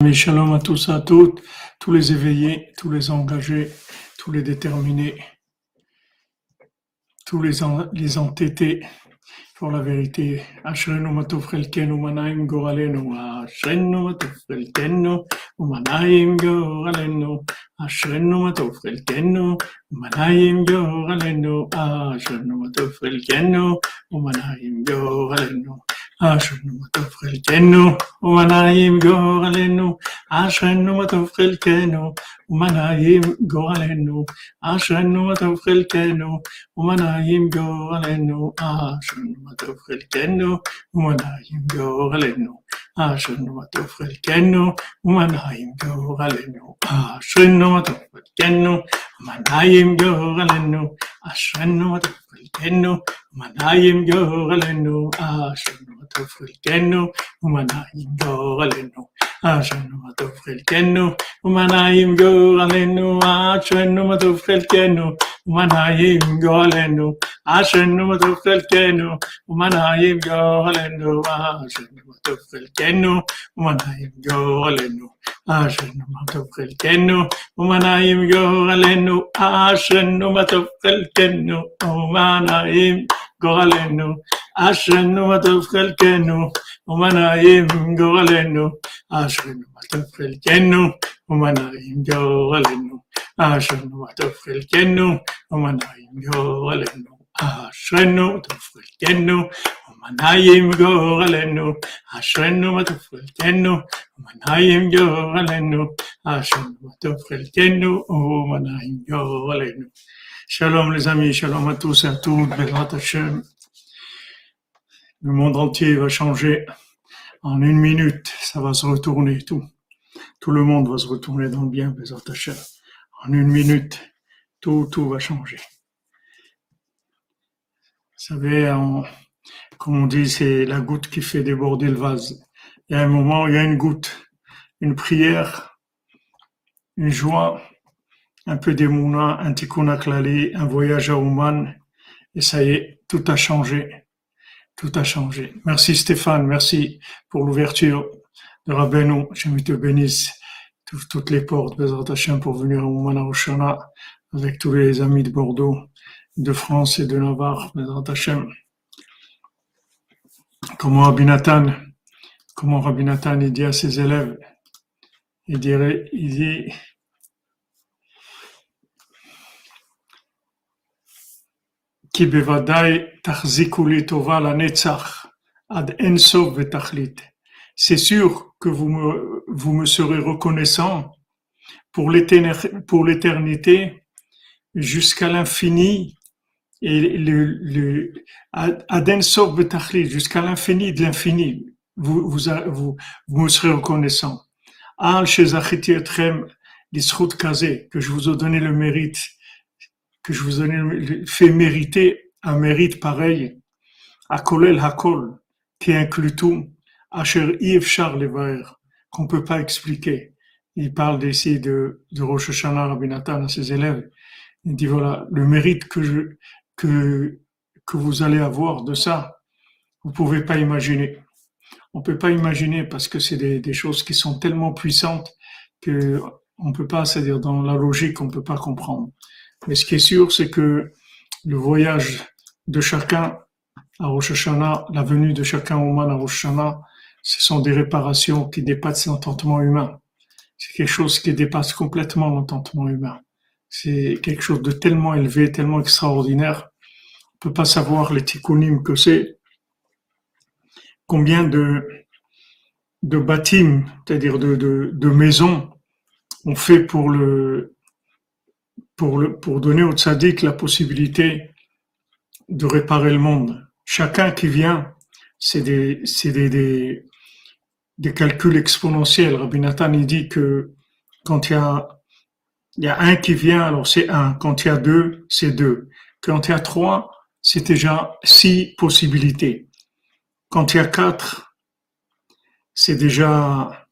Mes shalom à tous à toutes, tous les éveillés, tous les engagés, tous les déterminés, tous les, les entêtés pour la vérité. אשרנו מה טוב חלקנו, ומנעים גורלנו, אשרנו מה טוב חלקנו, ומנעים גורלנו, אשרנו מה טוב חלקנו, ומנעים גורלנו, אשרנו מה טוב חלקנו, ומנעים גורלנו, אשרנו מה טוב חלקנו, ומנעים גורלנו, אשרנו מה טוב חלקנו, ומנעים גורלנו, אשרנו מה טוב חלקנו, ומנעים גורלנו, אשרנו מה טוב חלקנו, ומנעים גורלנו. אשרנו מה טוב חלקנו, ומנעים גורלנו, אשרנו מה טוב חלקנו, ומנעים גורלנו, אשרנו מה טוב חלקנו, ומנעים גורלנו, אשרנו מה טוב חלקנו, ומנעים גורלנו, אשרנו מה טוב חלקנו, ומנעים גורלנו, אשרנו מה טוב חלקנו, ומנעים גורלנו, אשרנו מה טוב חלקנו, ומנעים גורלנו, אשרנו מה טוב חלקנו, ומנעים גורלנו, אשרנו מה טוב חלקנו, ומנעים גורלנו, אשרנו מה טוב חלקנו, ומנעים גורלנו, אשרנו מה טוב חלקנו, ומנעים גורלנו, אשרנו מה טוב חלקנו, ומנעים גורלנו. Shalom les amis, shalom à tous et à toutes, Hashem. Le monde entier va changer en une minute, ça va se retourner tout. Tout le monde va se retourner dans le bien, Bezrat Hashem. En une minute, tout, tout va changer. Vous savez, comme on dit, c'est la goutte qui fait déborder le vase. Il y a un moment, il y a une goutte, une prière, une joie, un peu d'émouna, un tikkun klali, un voyage à Ouman, et ça y est, tout a changé. Tout a changé. Merci Stéphane, merci pour l'ouverture de Rabbeinu. Je te bénisse Tout- toutes les portes, Bezrat pour venir Ouman à Rosh Hashanah avec tous les amis de Bordeaux, de France et de Navarre, Bezrat Hashem. Comment Rabbi Nathan, comment Rabbi Nathan, il dit à ses élèves, il dirait, il dit, כי בוודאי תחזיקו לי טובה לנצח, עד אין סוף ותכלית. C'est sûr que vous me, vous me serez reconnaissant pour l'éterni- pour l'éternité jusqu'à l'infini et le, le, ad ad en sof betachlit, jusqu'à l'infini de l'infini. Vous, vous, a- vous, vous me serez reconnaissant. Al shezachiti etrem l'isrout kazé, que je vous ai donné le mérite que je vous ai fait mériter un mérite pareil, à Kolel Hakol, qui inclut tout, Asher Yevchar Levaer, qu'on peut pas expliquer. Il parle ici de, de Rosh Hashanah Rabbi à ses élèves. Il dit voilà, le mérite que que, que vous allez avoir de ça, vous pouvez pas imaginer. On peut pas imaginer parce que c'est des, des choses qui sont tellement puissantes que on peut pas, c'est-à-dire dans la logique, on peut pas comprendre. Mais ce qui est sûr, c'est que le voyage de chacun à Rosh Hashanah, la venue de chacun au Man à Rosh Hashanah, ce sont des réparations qui dépassent l'entendement humain. C'est quelque chose qui dépasse complètement l'entendement humain. C'est quelque chose de tellement élevé, tellement extraordinaire. On peut pas savoir les tikkunim que c'est. Combien de, de bâtiments, c'est-à-dire de, de, de maisons, on fait pour le, pour le, pour donner au tzaddik la possibilité de réparer le monde. Chacun qui vient, c'est des, des, des, des calculs exponentiels. Rabbi Nathan, il dit que quand il y a, il y a un qui vient, alors c'est un. Quand il y a deux, c'est deux. Quand il y a trois, c'est déjà six possibilités. Quand il y a quatre, c'est déjà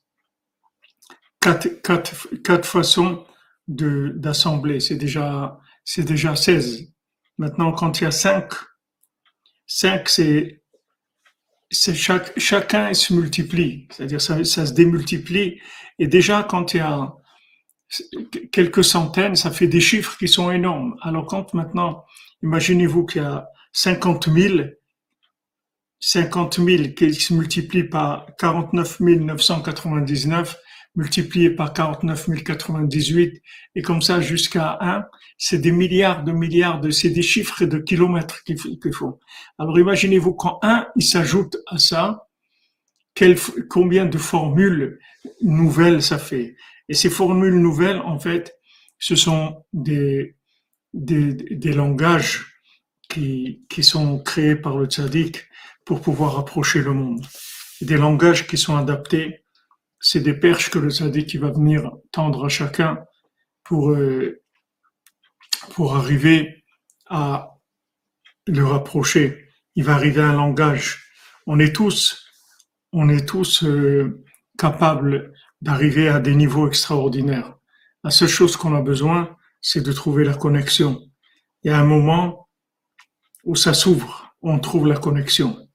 quatre, quatre, quatre façons de, d'assembler. C'est déjà, c'est déjà 16. Maintenant, quand il y a cinq, cinq, c'est c'est chaque, chacun se multiplie, c'est-à-dire ça, ça se démultiplie. Et déjà, quand il y a quelques centaines, ça fait des chiffres qui sont énormes. Alors quand maintenant, imaginez-vous qu'il y a 50 000, 50 000 qui se multiplient par 49 999, multiplié par 49 098, et comme ça jusqu'à 1, c'est des milliards de milliards de, c'est des chiffres de kilomètres qu'il faut. Alors imaginez-vous quand 1, il s'ajoute à ça, quel, combien de formules nouvelles ça fait. Et ces formules nouvelles, en fait, ce sont des, des, des langages qui, qui sont créés par le tzaddik pour pouvoir approcher le monde. Des langages qui sont adaptés, c'est des perches que le tzaddik va venir tendre à chacun pour, euh, pour arriver à le rapprocher. Il va arriver à un langage. On est tous, on est tous euh, capables d'arriver à des niveaux extraordinaires. La seule chose qu'on a besoin, c'est de trouver la connexion. Il y a un moment où ça s'ouvre, on trouve la connexion.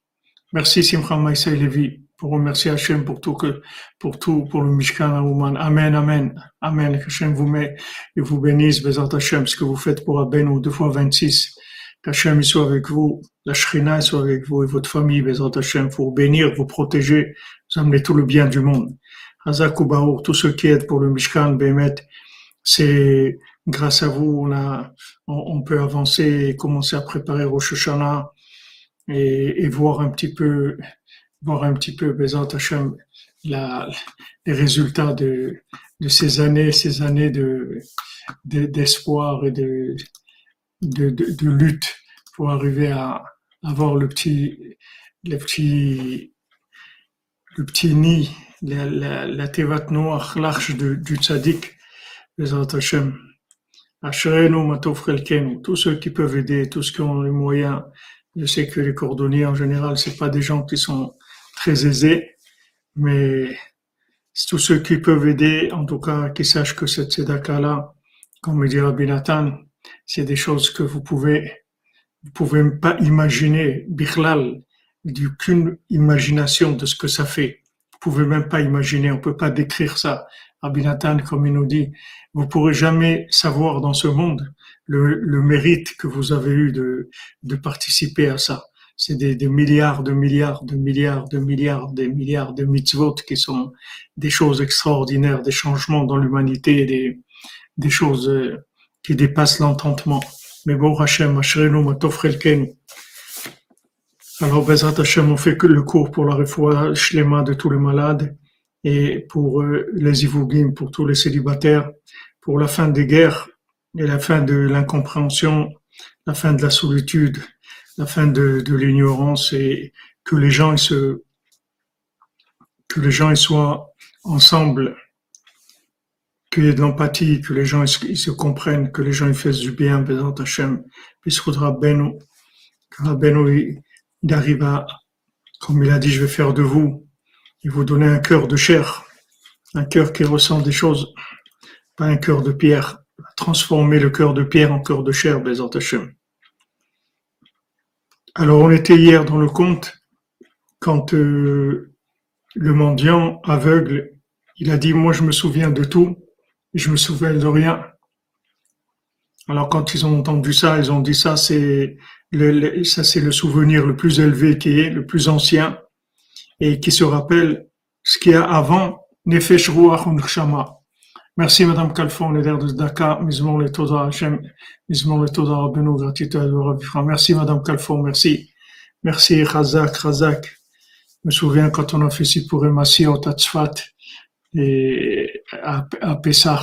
Merci Simcha Maïsa Levi pour remercier Hachem pour tout que, pour tout, pour le Mishkan Aouman. Amen, Amen, Amen. Hachem vous met et vous bénisse, Bézat Hachem, ce que vous faites pour ou deux fois 26. Qu'Hachem soit avec vous, la Shrina soit avec vous et votre famille, Bézat Hachem, pour bénir, vous protéger, vous amener tout le bien du monde. Hazak tous ceux qui aident pour le Mishkan, Bémet, c'est grâce à vous, on a, on, peut avancer et commencer à préparer Rosh Hashanah et, et voir un petit peu, voir un petit peu, Bézat Hashem, la, les résultats de, de ces années, ces années de, d'espoir et de, de, lutte pour arriver à avoir le petit, le petit, le petit nid la, la, Tevat Noach, l'arche du tzaddik, Matov Chelkenu, tous ceux qui peuvent aider, tous ceux qui ont les moyens. Je sais que les cordonniers, en général, c'est pas des gens qui sont très aisés, mais tous ceux qui peuvent aider, en tout cas, qui sachent que cette tzedaka-là, comme me dit Rabbi Nathan, c'est des choses que vous pouvez, vous pouvez pas imaginer, bichlal, d'aucune imagination de ce que ça fait pouvez même pas imaginer, on peut pas décrire ça. Rabbi comme il nous dit, vous pourrez jamais savoir dans ce monde le, le mérite que vous avez eu de, de participer à ça. C'est des, des, milliards de milliards de milliards de milliards de milliards de mitzvot qui sont des choses extraordinaires, des changements dans l'humanité, des, des choses euh, qui dépassent l'entendement. Mais bon, Hachem, Ashrenu, Matofrelkenu. Alors, Bezrat Hashem, on fait que le cours pour la refoua shlema de tous les malades et pour euh, les ivogim, pour tous les célibataires, pour la fin des guerres et la fin de l'incompréhension, la fin de la solitude, la fin de, l'ignorance et que les gens se, que les gens soient ensemble, qu'il y ait de l'empathie, que les gens ils se comprennent, que les gens ils fassent du bien, Bezrat Hashem, puis faudra Beno, Beno, il arrive à, comme il a dit, je vais faire de vous, et vous donner un cœur de chair, un cœur qui ressent des choses, pas un cœur de pierre, transformer le cœur de pierre en cœur de chair, Bézant Hashem. Alors on était hier dans le conte, quand euh, le mendiant aveugle, il a dit, moi je me souviens de tout, je me souviens de rien. Alors quand ils ont entendu ça, ils ont dit ça, c'est le, le souvenir le plus élevé qui est, le plus ancien, et qui se rappelle ce qu'il y a avant Nefesh Ruach Unchama. Merci Madame Kalfon, l'air de Daka, Mismon le Toda Hashem, Mismon le Toda Rabbeinu, gratitude à Merci Madame Kalfon, merci. Merci Razak, Razak. Je me souviens quand on a fait pour Masiot à Tzfat, et à, à Pessah,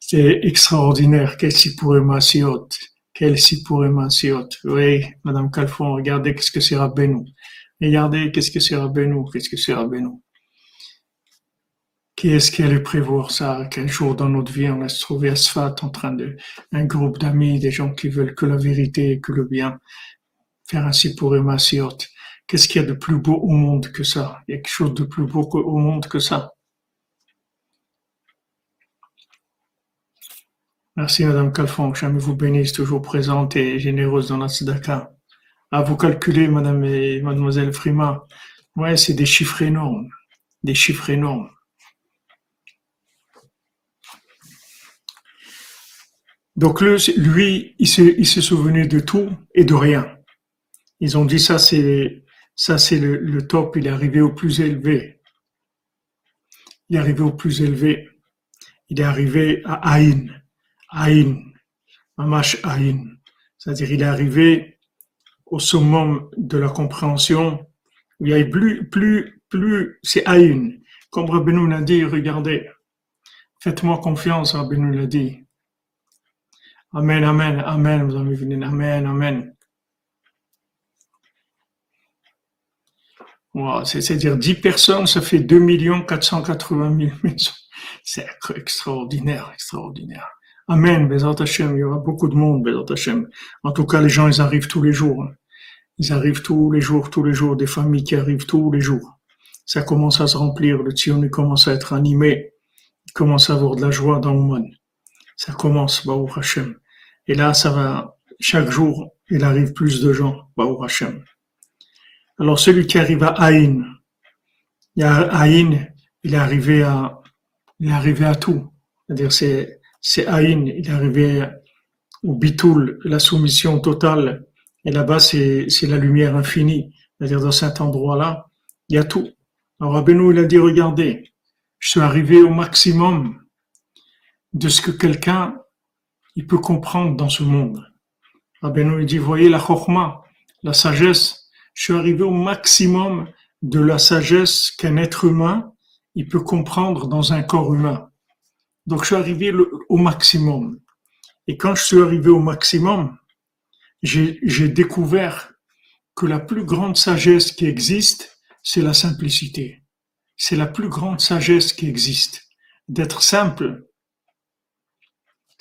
c'est extraordinaire. Quel Sipour Masiot. Quel Sipour Masiot. Oui, Madame Calfon, regardez qu'est-ce que c'est Rabbeinu. Regardez qu'est-ce que c'est Rabbeinu. Qu'est-ce que c'est. Qui est-ce qui allait prévoir ça? Quel jour dans notre vie on va se trouver à Sfat en train de, un groupe d'amis, des gens qui veulent que la vérité et que le bien. Faire ainsi pour Masiot. Qu'est-ce qu'il y a de plus beau au monde que ça? Il y a quelque chose de plus beau au monde que ça. Merci Madame Calfon, jamais vous bénisse, toujours présente et généreuse dans la tzedaka. Ah, vous calculez, madame et mademoiselle Frima. Ouais, c'est des chiffres énormes. Des chiffres énormes. Donc lui, il s'est, souvenu de tout et de rien. Ils ont dit ça, c'est ça, c'est le, top. Il est arrivé au plus élevé. Il est arrivé au plus élevé. Il est arrivé à Aïn. Aïn. Mamash Aïn. C'est-à-dire, il est arrivé au summum de la compréhension. Il y a plus, plus, plus, c'est Aïn. Comme Rabbeinu l'a dit, regardez. Faites-moi confiance, Rabbeinu l'a dit. Amen, Amen, Amen, vous avez venir. Amen, Amen. C'est-à-dire 10 personnes, ça fait 2 480 000 maisons. C'est extraordinaire, extraordinaire. Amen, Bezat Hashem, il y aura beaucoup de monde, Bezat Hashem. En tout cas, les gens, ils arrivent tous les jours. Ils arrivent tous les jours, tous les jours, des familles qui arrivent tous les jours. Ça commence à se remplir, le Tzion commence à être animé, il commence à avoir de la joie dans le monde. Ça commence, Baruch Hashem. Et là, ça va, chaque jour, il arrive plus de gens, Baruch Hashem. Alors, celui qui arrive à Aïn, il Aïn, il est arrivé à, il est arrivé à tout. C'est-à-dire, c'est, c'est Aïn, il est arrivé au bitoul, la soumission totale. Et là-bas, c'est, c'est la lumière infinie. C'est-à-dire, dans cet endroit-là, il y a tout. Alors, Rabbeinu, il a dit, regardez, je suis arrivé au maximum de ce que quelqu'un il peut comprendre dans ce monde. Rabbeinu dit, voyez la chorma, la sagesse, je suis arrivé au maximum de la sagesse qu'un être humain, il peut comprendre dans un corps humain. Donc je suis arrivé au maximum. Et quand je suis arrivé au maximum, j'ai découvert que la plus grande sagesse qui existe, c'est la simplicité. C'est la plus grande sagesse qui existe. D'être simple,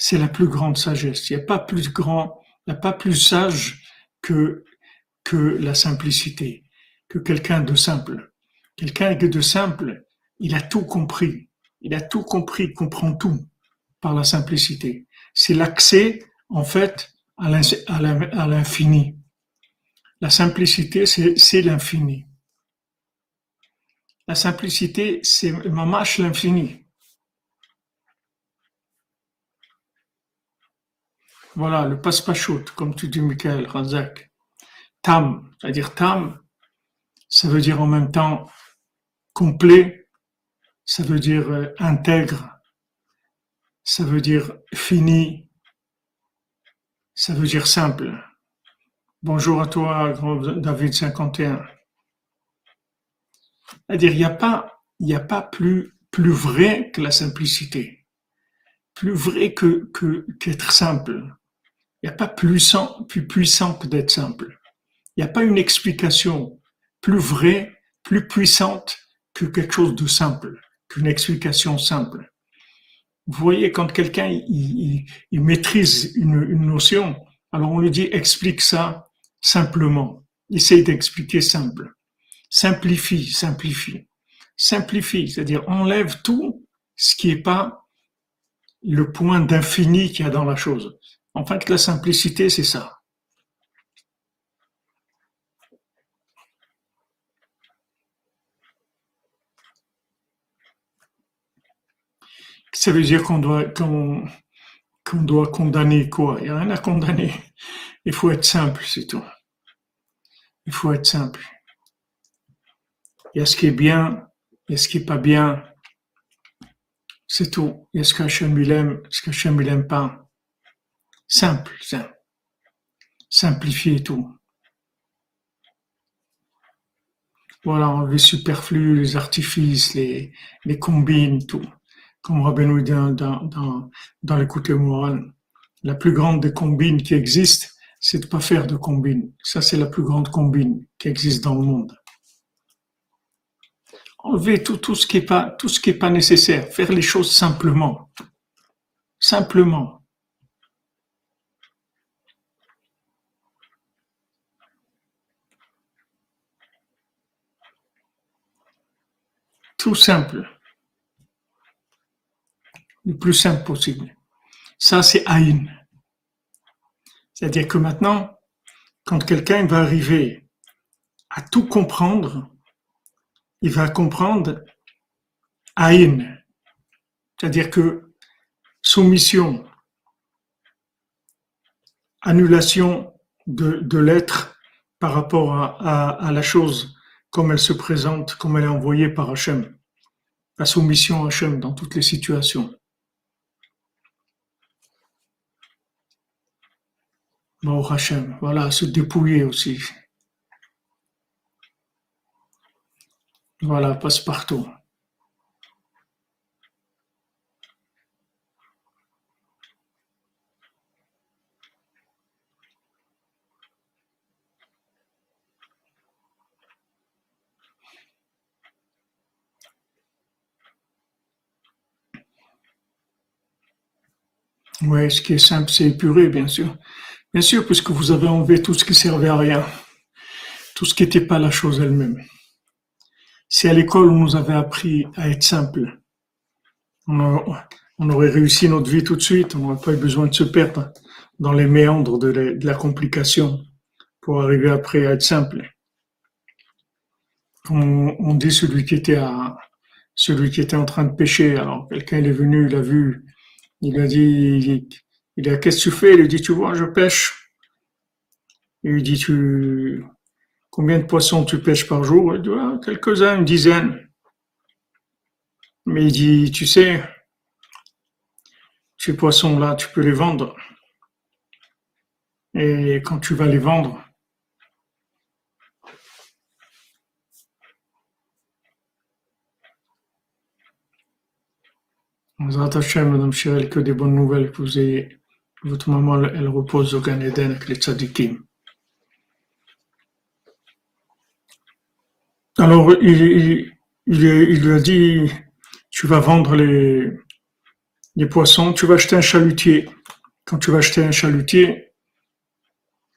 c'est la plus grande sagesse. Il n'y a pas plus grand, il n'y a pas plus sage que, que la simplicité, que quelqu'un de simple. Quelqu'un de simple, il a tout compris. Il a tout compris, comprend tout par la simplicité. C'est l'accès, en fait, à l'infini. La simplicité, c'est l'infini. La simplicité, c'est mamache l'infini. Voilà, le passe-pachout, comme tu dis, Michael Razak. Tam, c'est-à-dire tam, ça veut dire en même temps complet, ça veut dire euh, intègre, ça veut dire fini, ça veut dire simple. Bonjour à toi, David 51. C'est-à-dire, il n'y a pas, plus vrai que la simplicité, plus vrai que, que, qu'être simple. Il n'y a pas plus, puissant que d'être simple. Il n'y a pas une explication plus vraie, plus puissante que quelque chose de simple, qu'une explication simple. Vous voyez, quand quelqu'un il, maîtrise une, une, notion, alors on lui dit explique ça simplement. Essaye d'expliquer simple. Simplifie, simplifie. Simplifie, c'est-à-dire enlève tout ce qui n'est pas le point d'infini qu'il y a dans la chose. En fait, la simplicité, c'est ça. Ça veut dire qu'on doit, qu'on, doit condamner quoi? Il n'y a rien à condamner. Il faut être simple, c'est tout. Il faut être simple. Il y a ce qui est bien, il y a ce qui n'est pas bien. C'est tout. Il y a ce qu'Hachem aime, ce qu'Hachem n'aime pas. Simple. Simplifier tout. Voilà, enlever superflu, les artifices, les, les combines, tout. Comme dit dans, dans, dans l'écoute morale, la plus grande des combines qui existent, c'est de pas faire de combine. Ça, c'est la plus grande combine qui existe dans le monde. Enlever tout, tout ce qui est pas, pas nécessaire. Faire les choses simplement. Simplement. Tout simple. Le plus simple possible. Ça, c'est Aïn. C'est-à-dire que maintenant, quand quelqu'un va arriver à tout comprendre, il va comprendre Aïn. C'est-à-dire que soumission, annulation de, l'être par rapport à, la chose comme elle se présente, comme elle est envoyée par Hachem. La soumission à Hachem dans toutes les situations. Bon, Hachem, voilà, se dépouiller aussi. Voilà, passe partout. Oui, ce qui est simple, c'est épuré, bien sûr. Bien sûr, puisque vous avez enlevé tout ce qui servait à rien, tout ce qui n'était pas la chose elle-même. Si à l'école on nous avait appris à être simple, on, aurait réussi notre vie tout de suite, on n'aurait pas eu besoin de se perdre dans les méandres de la, complication pour arriver après à être simple. On, on dit celui qui était à, celui qui était en train de pêcher, alors quelqu'un est venu, il a vu il a dit, il a, qu'est-ce que tu fais? Il lui dit, tu vois, je pêche. Il lui dit, tu, combien de poissons tu pêches par jour? Il dit, ah, quelques-uns, une dizaine. Mais il dit, tu sais, ces poissons-là, tu peux les vendre. Et quand tu vas les vendre, que des bonnes nouvelles que vous ayez. Votre maman, elle repose au Gan Eden avec les tzadikim. Alors, il, lui a dit, tu vas vendre les, les poissons, tu vas acheter un chalutier. Quand tu vas acheter un chalutier,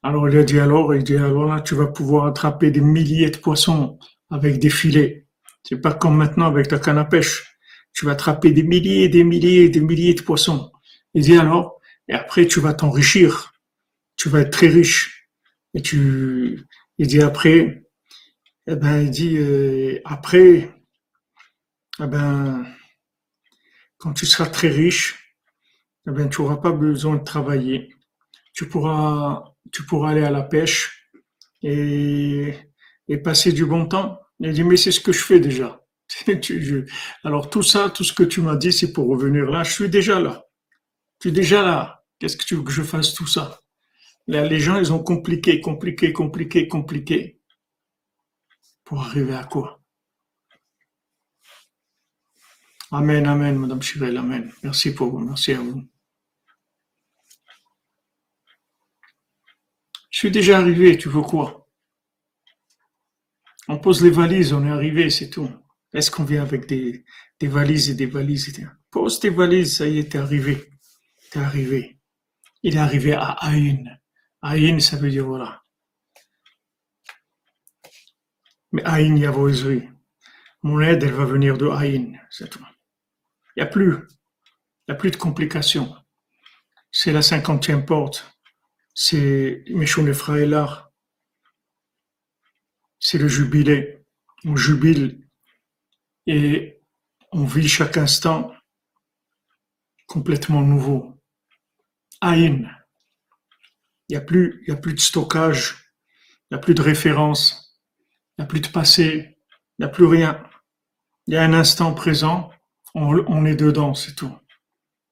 alors il a dit alors, il dit alors là, tu vas pouvoir attraper des milliers de poissons avec des filets. C'est pas comme maintenant avec ta canne à pêche tu vas attraper des milliers, des milliers, des milliers de poissons. Il dit alors, et après tu vas t'enrichir, tu vas être très riche. Et tu, il dit après, eh ben il dit euh, après, eh ben quand tu seras très riche, eh ben tu n'auras pas besoin de travailler. Tu pourras, tu pourras aller à la pêche et, et passer du bon temps. Il dit mais c'est ce que je fais déjà. Alors tout ça, tout ce que tu m'as dit, c'est pour revenir là. Je suis déjà là. Je suis déjà là. Qu'est-ce que tu veux que je fasse tout ça? Les gens, ils ont compliqué, compliqué, compliqué, compliqué. Pour arriver à quoi? Amen, amen, Madame Chirel, amen. Merci pour vous, merci à vous. Je suis déjà arrivé, tu veux quoi? On pose les valises, on est arrivé, c'est tout. Est-ce qu'on vient avec des, valises et des valises Pose tes valises, ça y est, t'es arrivé. T'es arrivé. Il est arrivé à Aïn. Aïn, ça veut dire voilà. Mais Aïn Yavoizri. Mon aide, elle va venir de Aïn, c'est tout. Il n'y a plus. Il n'y a plus de complications. C'est la cinquantième porte. C'est Meshon Efraëlar. C'est le jubilé. On jubile et on vit chaque instant complètement nouveau. Aïn. Il n'y a, plus, y a plus de stockage, il n'y a plus de référence, il n'y a plus de passé, il n'y a plus rien. Il y a un instant présent, on, est dedans, c'est tout.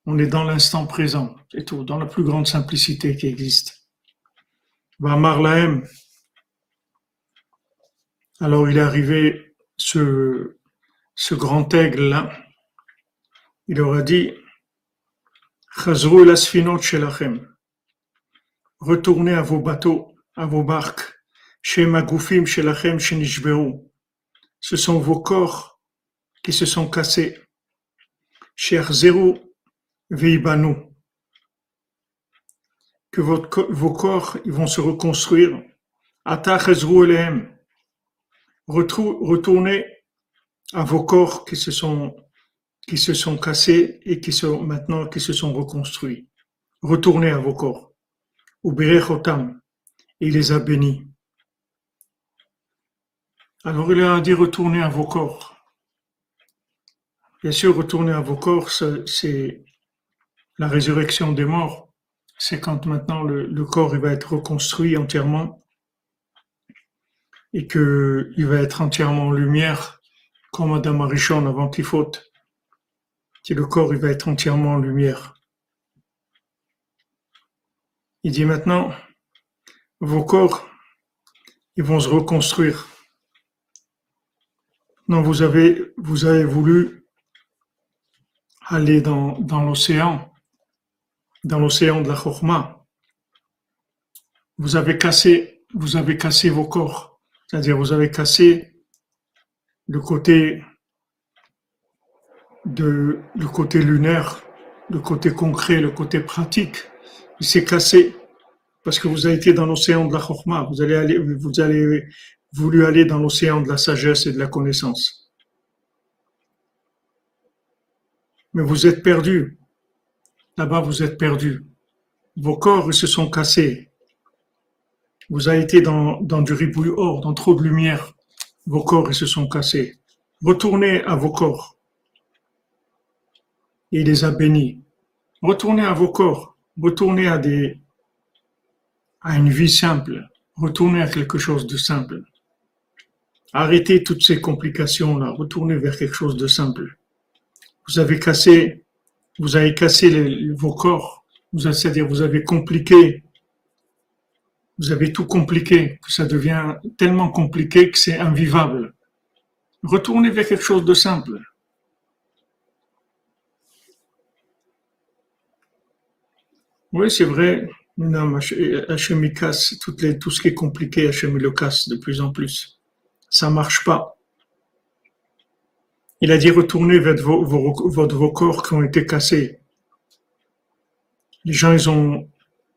On est dans l'instant présent, c'est tout, dans la plus grande simplicité qui existe. Marlaem. Alors il est arrivé ce, ce grand aigle-là, il aura dit Retournez à vos bateaux, à vos barques, chez Magoufim, chez Lachem, chez Nishberu. Ce sont vos corps qui se sont cassés. Cher Zéro, Veibanu. Que vos corps vont se reconstruire. Ata Retournez à vos corps qui se sont, qui se sont cassés et qui sont maintenant, qui se sont reconstruits. Retournez à vos corps. Otam. et il les a bénis. Alors il a dit retournez à vos corps. Bien sûr, retourner à vos corps, c'est la résurrection des morts. C'est quand maintenant le, corps va être reconstruit entièrement et qu'il va être entièrement en lumière, comme Madame Marichon avant qu'il faute. Que le corps il va être entièrement en lumière. Il dit maintenant, vos corps, ils vont se reconstruire. Non, vous avez, voulu aller dans, dans l'océan, dans l'océan de la Chorma. Vous avez cassé, vous avez cassé vos corps. C'est-à-dire, vous avez cassé le côté de, le côté lunaire, le côté concret, le côté pratique. Il s'est cassé parce que vous avez été dans l'océan de la Chorma. Vous allez aller, vous allez voulu aller dans l'océan de la sagesse et de la connaissance. Mais vous êtes perdu. Là-bas, vous êtes perdu. Vos corps se sont cassés. Vous avez été dans, du ribouille or, dans trop de lumière. Vos corps se sont cassés. Retournez à vos corps. il les a bénis. Retournez à vos corps. Retournez à des, à une vie simple. Retournez à quelque chose de simple. Arrêtez toutes ces complications-là. Retournez vers quelque chose de simple. Vous avez cassé, vous avez cassé vos corps. C'est-à-dire, vous avez compliqué. Vous avez tout compliqué, que ça devient tellement compliqué que c'est invivable. Retournez vers quelque chose de simple. Oui, c'est vrai. Non, casse tout ce qui est compliqué, Hachem, le casse de plus en plus ça marche pas. Il a dit retournez vers vos, corps qui ont été cassés. Les gens,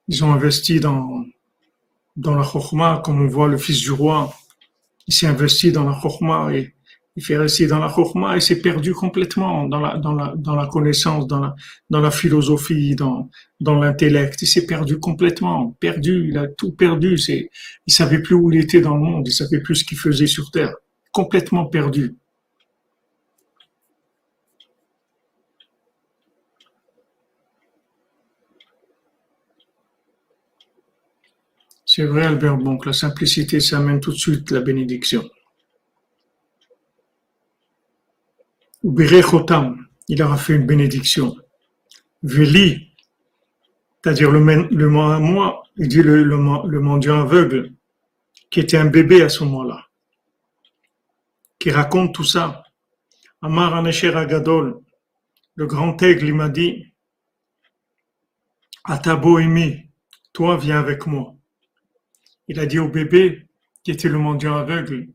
ils ont investi dans, dans la chokma, comme on voit le fils du roi. Il s'est investi dans la chokma et il fait rester dans la chokma et s'est perdu complètement dans la, dans la, dans la connaissance, dans la, dans la philosophie, dans, dans l'intellect. Il s'est perdu complètement, perdu, il a tout perdu. C'est, il savait plus où il était dans le monde, il savait plus ce qu'il faisait sur terre. Complètement perdu. C'est vrai, Albert Bon, la simplicité, ça amène tout de suite la bénédiction. il aura fait une bénédiction. Veli, c'est-à-dire le, moi, il dit le, mendiant aveugle, qui était un bébé à ce moment-là, qui raconte tout ça. Amar Anesher Agadol, le grand aigle, il m'a dit, Atabo Emi, toi viens avec moi. Il a dit au bébé, qui était le mendiant aveugle,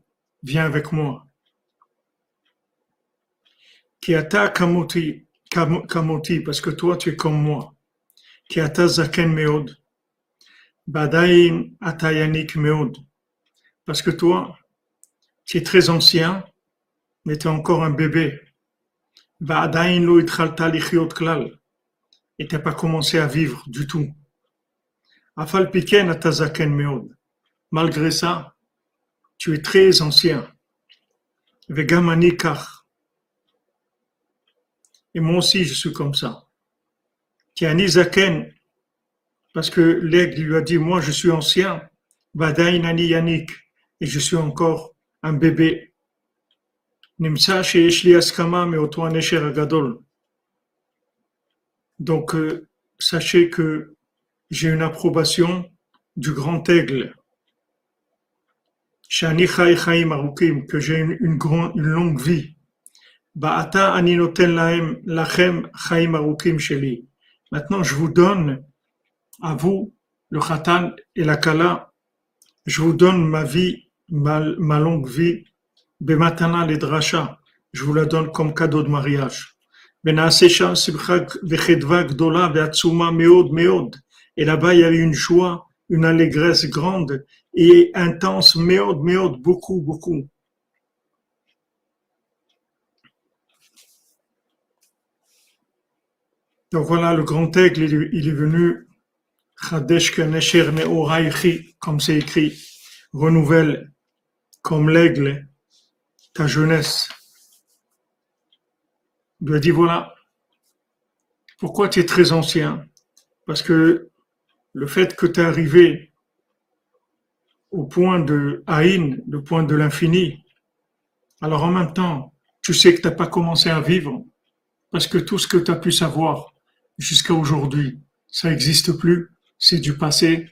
viens avec moi. Qui ata kamoti, kamoti, parce que toi tu es comme moi. Qui ata zaken meod. Badaim atayanik meod. Parce que toi, tu es très ancien, mais tu es encore un bébé. Badain lo itchalta lichiot klal. Et tu n'as pas commencé à vivre du tout. Afal piken atazaken meod. Malgré ça, tu es très ancien. Et moi aussi, je suis comme ça. Parce que l'aigle lui a dit, moi, je suis ancien. Vadainani Yannick, et je suis encore un bébé. Nimsa. Donc, euh, sachez que j'ai une approbation du grand aigle. Que j'ai une, une, grande, une longue vie. Maintenant, je vous donne à vous, le Khatan et la Kala, je vous donne ma vie, ma, longue vie, Bematana je vous la donne comme cadeau de mariage. Et là-bas, il y avait une joie, une allégresse grande et intense, meod, meod, beaucoup, beaucoup. Donc voilà, le grand aigle, il est venu comme c'est écrit, renouvelle comme l'aigle ta jeunesse. Il lui a dit voilà, pourquoi tu es très ancien? Parce que le fait que tu es arrivé au point de Aïn, le point de l'infini, alors en même temps, tu sais que tu n'as pas commencé à vivre, parce que tout ce que tu as pu savoir jusqu'à aujourd'hui, ça n'existe plus, c'est du passé,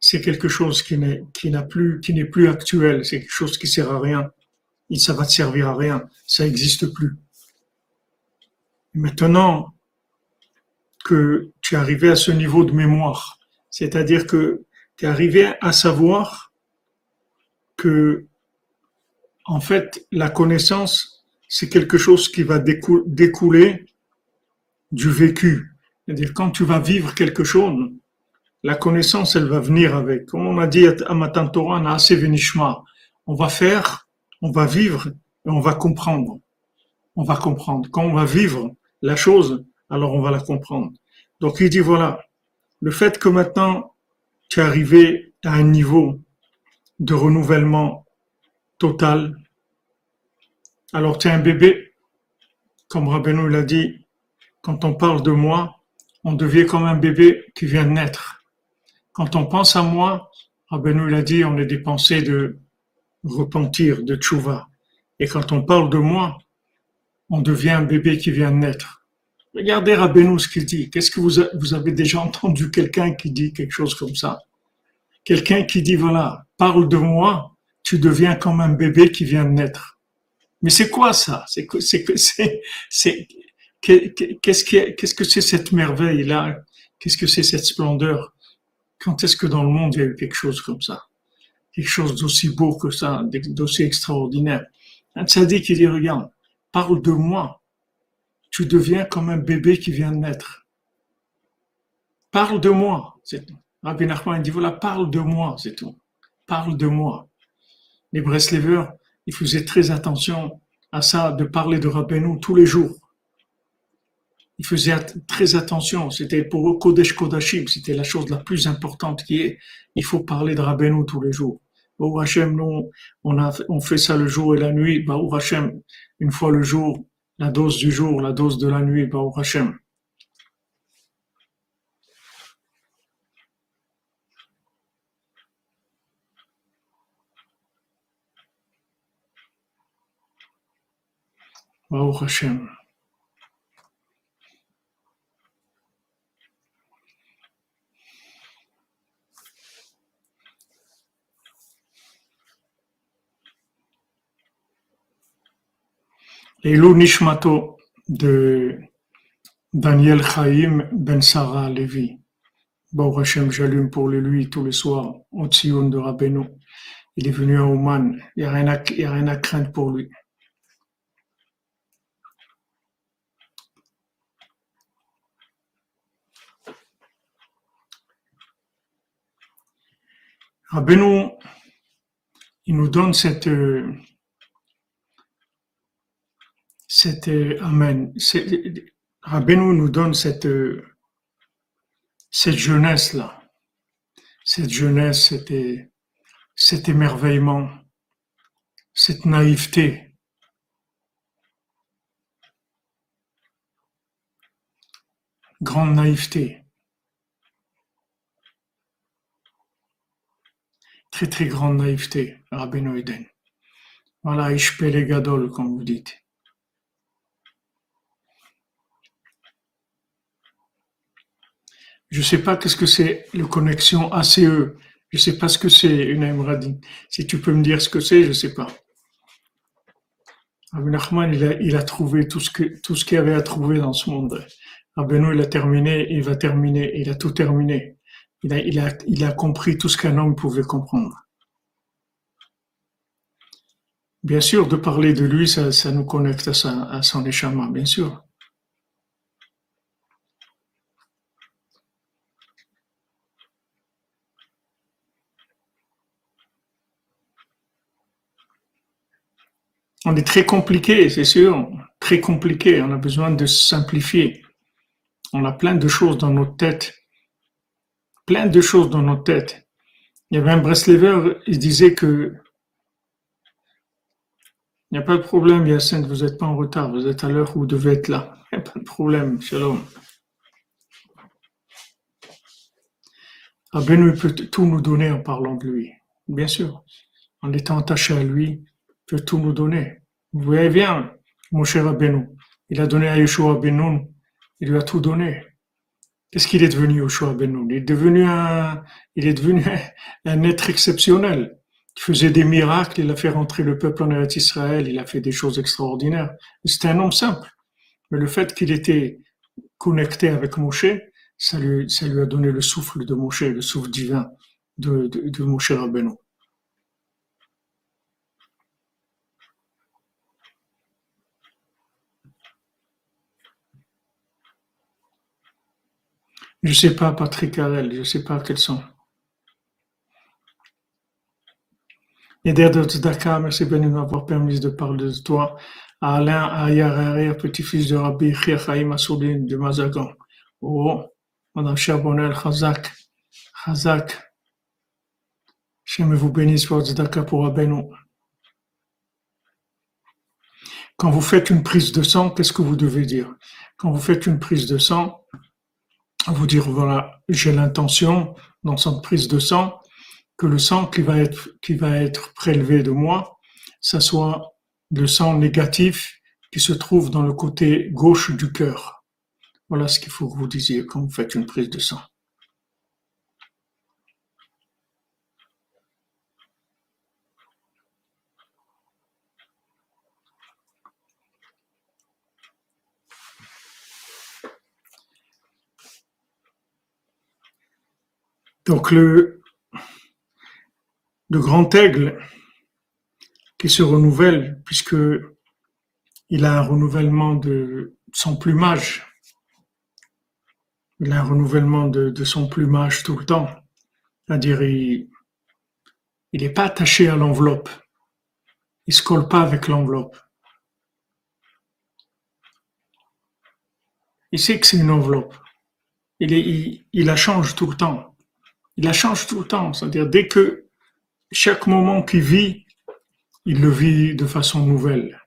c'est quelque chose qui n'est qui n'a plus qui n'est plus actuel, c'est quelque chose qui sert à rien. Et ça va te servir à rien, ça n'existe plus. Maintenant que tu es arrivé à ce niveau de mémoire, c'est-à-dire que tu es arrivé à savoir que en fait la connaissance c'est quelque chose qui va découler du vécu. C'est-à-dire quand tu vas vivre quelque chose, la connaissance, elle va venir avec. Comme on a dit à Matan Torah, on va faire, on va vivre et on va comprendre. On va comprendre. Quand on va vivre la chose, alors on va la comprendre. Donc il dit voilà, le fait que maintenant tu es arrivé à un niveau de renouvellement total, alors tu es un bébé, comme Rabbeinu l'a dit, quand on parle de moi, on devient comme un bébé qui vient de naître. Quand on pense à moi, Rabbeinu l'a dit, on est des pensées de repentir, de tchouva. Et quand on parle de moi, on devient un bébé qui vient de naître. Regardez Rabbeinu ce qu'il dit. Qu'est-ce que vous, vous avez déjà entendu quelqu'un qui dit quelque chose comme ça? Quelqu'un qui dit, voilà, parle de moi, tu deviens comme un bébé qui vient de naître. Mais c'est quoi ça? C'est c'est c'est qu'est-ce que c'est cette merveille là Qu'est-ce que c'est cette splendeur? Quand est-ce que dans le monde il y a eu quelque chose comme ça? Quelque chose d'aussi beau que ça, d'aussi extraordinaire. Un tzaddik qui dit, regarde, parle de moi. Tu deviens comme un bébé qui vient de naître. Parle de moi, c'est tout. Rabbi Nachman dit, voilà, parle de moi, c'est tout. Parle de moi. Les Breslevers, ils faisaient très attention à ça, de parler de Rabbeinu tous les jours il faisait très attention. C'était pour eux Kodesh Kodashim, c'était la chose la plus importante qui est. Il faut parler de Rabbeinu tous les jours. Au Hachem, nous, on, fait ça le jour et la nuit. Bah, au Hachem, une fois le jour, la dose du jour, la dose de la nuit, bah, au Baruch Hashem. Et Nishmato de Daniel Chaim Ben Sarah Levi. Bon Hashem, j'allume pour lui tous les soirs au Tzion de Rabbeinu. Il est venu à Oman. Il n'y a rien à craindre pour lui. Rabbeinu, il nous donne cette, cette Amen. Rabbeinu nous donne cette, cette jeunesse-là, cette jeunesse, cet, cet émerveillement, cette naïveté. Grande naïveté. Très très grande naïveté, Rabbeinu Eden. Voilà, Ishpele Gadol, comme vous dites. Je sais pas qu'est-ce que c'est le connexion ACE. Je sais pas ce que c'est une Radin. Si tu peux me dire ce que c'est, je sais pas. Rabbi Nachman, il a, trouvé tout ce qu'il y avait à trouver dans ce monde. Rabbeinu, il a terminé, il va terminer, il a tout terminé. Il a, compris tout ce qu'un homme pouvait comprendre. Bien sûr, de parler de lui, ça, nous connecte à, à son échama, bien sûr. On est très compliqué, c'est sûr, très compliqué. On a besoin de simplifier. On a plein de choses dans notre tête plein de choses dans notre tête. Il y avait un Breslever, il disait que il n'y a pas de problème, Yacine, vous n'êtes pas en retard, vous êtes à l'heure où vous devez être là. Il n'y a pas de problème, shalom. Rabbeinu peut tout nous donner en parlant de lui, bien sûr. En étant attaché à lui, il peut tout nous donner. Vous voyez bien, mon cher Rabbeinu, il a donné à Yeshua Rabbeinu, il lui a tout donné. Qu'est-ce qu'il est devenu Yeshua Rabbeinu Il est devenu un, il est devenu un être exceptionnel. Il faisait des miracles, il a fait rentrer le peuple en Eretz Israël, il a fait des choses extraordinaires. C'était un homme simple. Mais le fait qu'il était connecté avec Moshe, ça lui, ça lui a donné le souffle de Moshe, le souffle divin de, de, de Moshe. Je sais pas, Patrick Harel, je sais pas quels sont. Yeder de Tzedaka, merci Ben de m'avoir permis de parler de toi. À Alain Ayar petit-fils de Rabbi Chaim Assoudin de Mazagan. Oh, Madame Charbonnel, Chazak, Chazak. J'aime vous bénisse pour Tzedaka pour Abenou. Quand vous faites une prise de sang, qu'est-ce que vous devez dire? Quand vous faites une prise de sang, vous dire voilà, j'ai l'intention dans cette prise de sang que le sang qui va être qui va être prélevé de moi, ça soit le sang négatif qui se trouve dans le côté gauche du cœur. Voilà ce qu'il faut que vous disiez quand vous faites une prise de sang. Donc le, grand aigle qui se renouvelle, puisque il a un renouvellement de son plumage, il a un renouvellement de, son plumage tout le temps. C'est-à-dire, il n'est pas attaché à l'enveloppe. Il se colle pas avec l'enveloppe. Il sait que c'est une enveloppe. Il, est, il la change tout le temps il la change tout le temps. C'est-à-dire, dès que chaque moment qu'il vit, il le vit de façon nouvelle.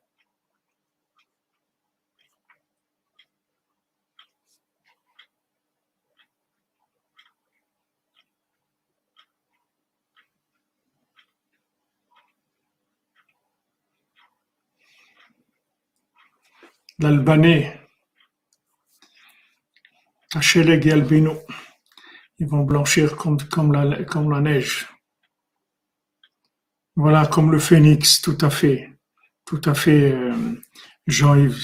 L'Albanais, Tacheleg Albino ils vont blanchir comme, comme, la, comme la neige. Voilà, comme le phénix, tout à fait. Tout à fait, euh, Jean-Yves.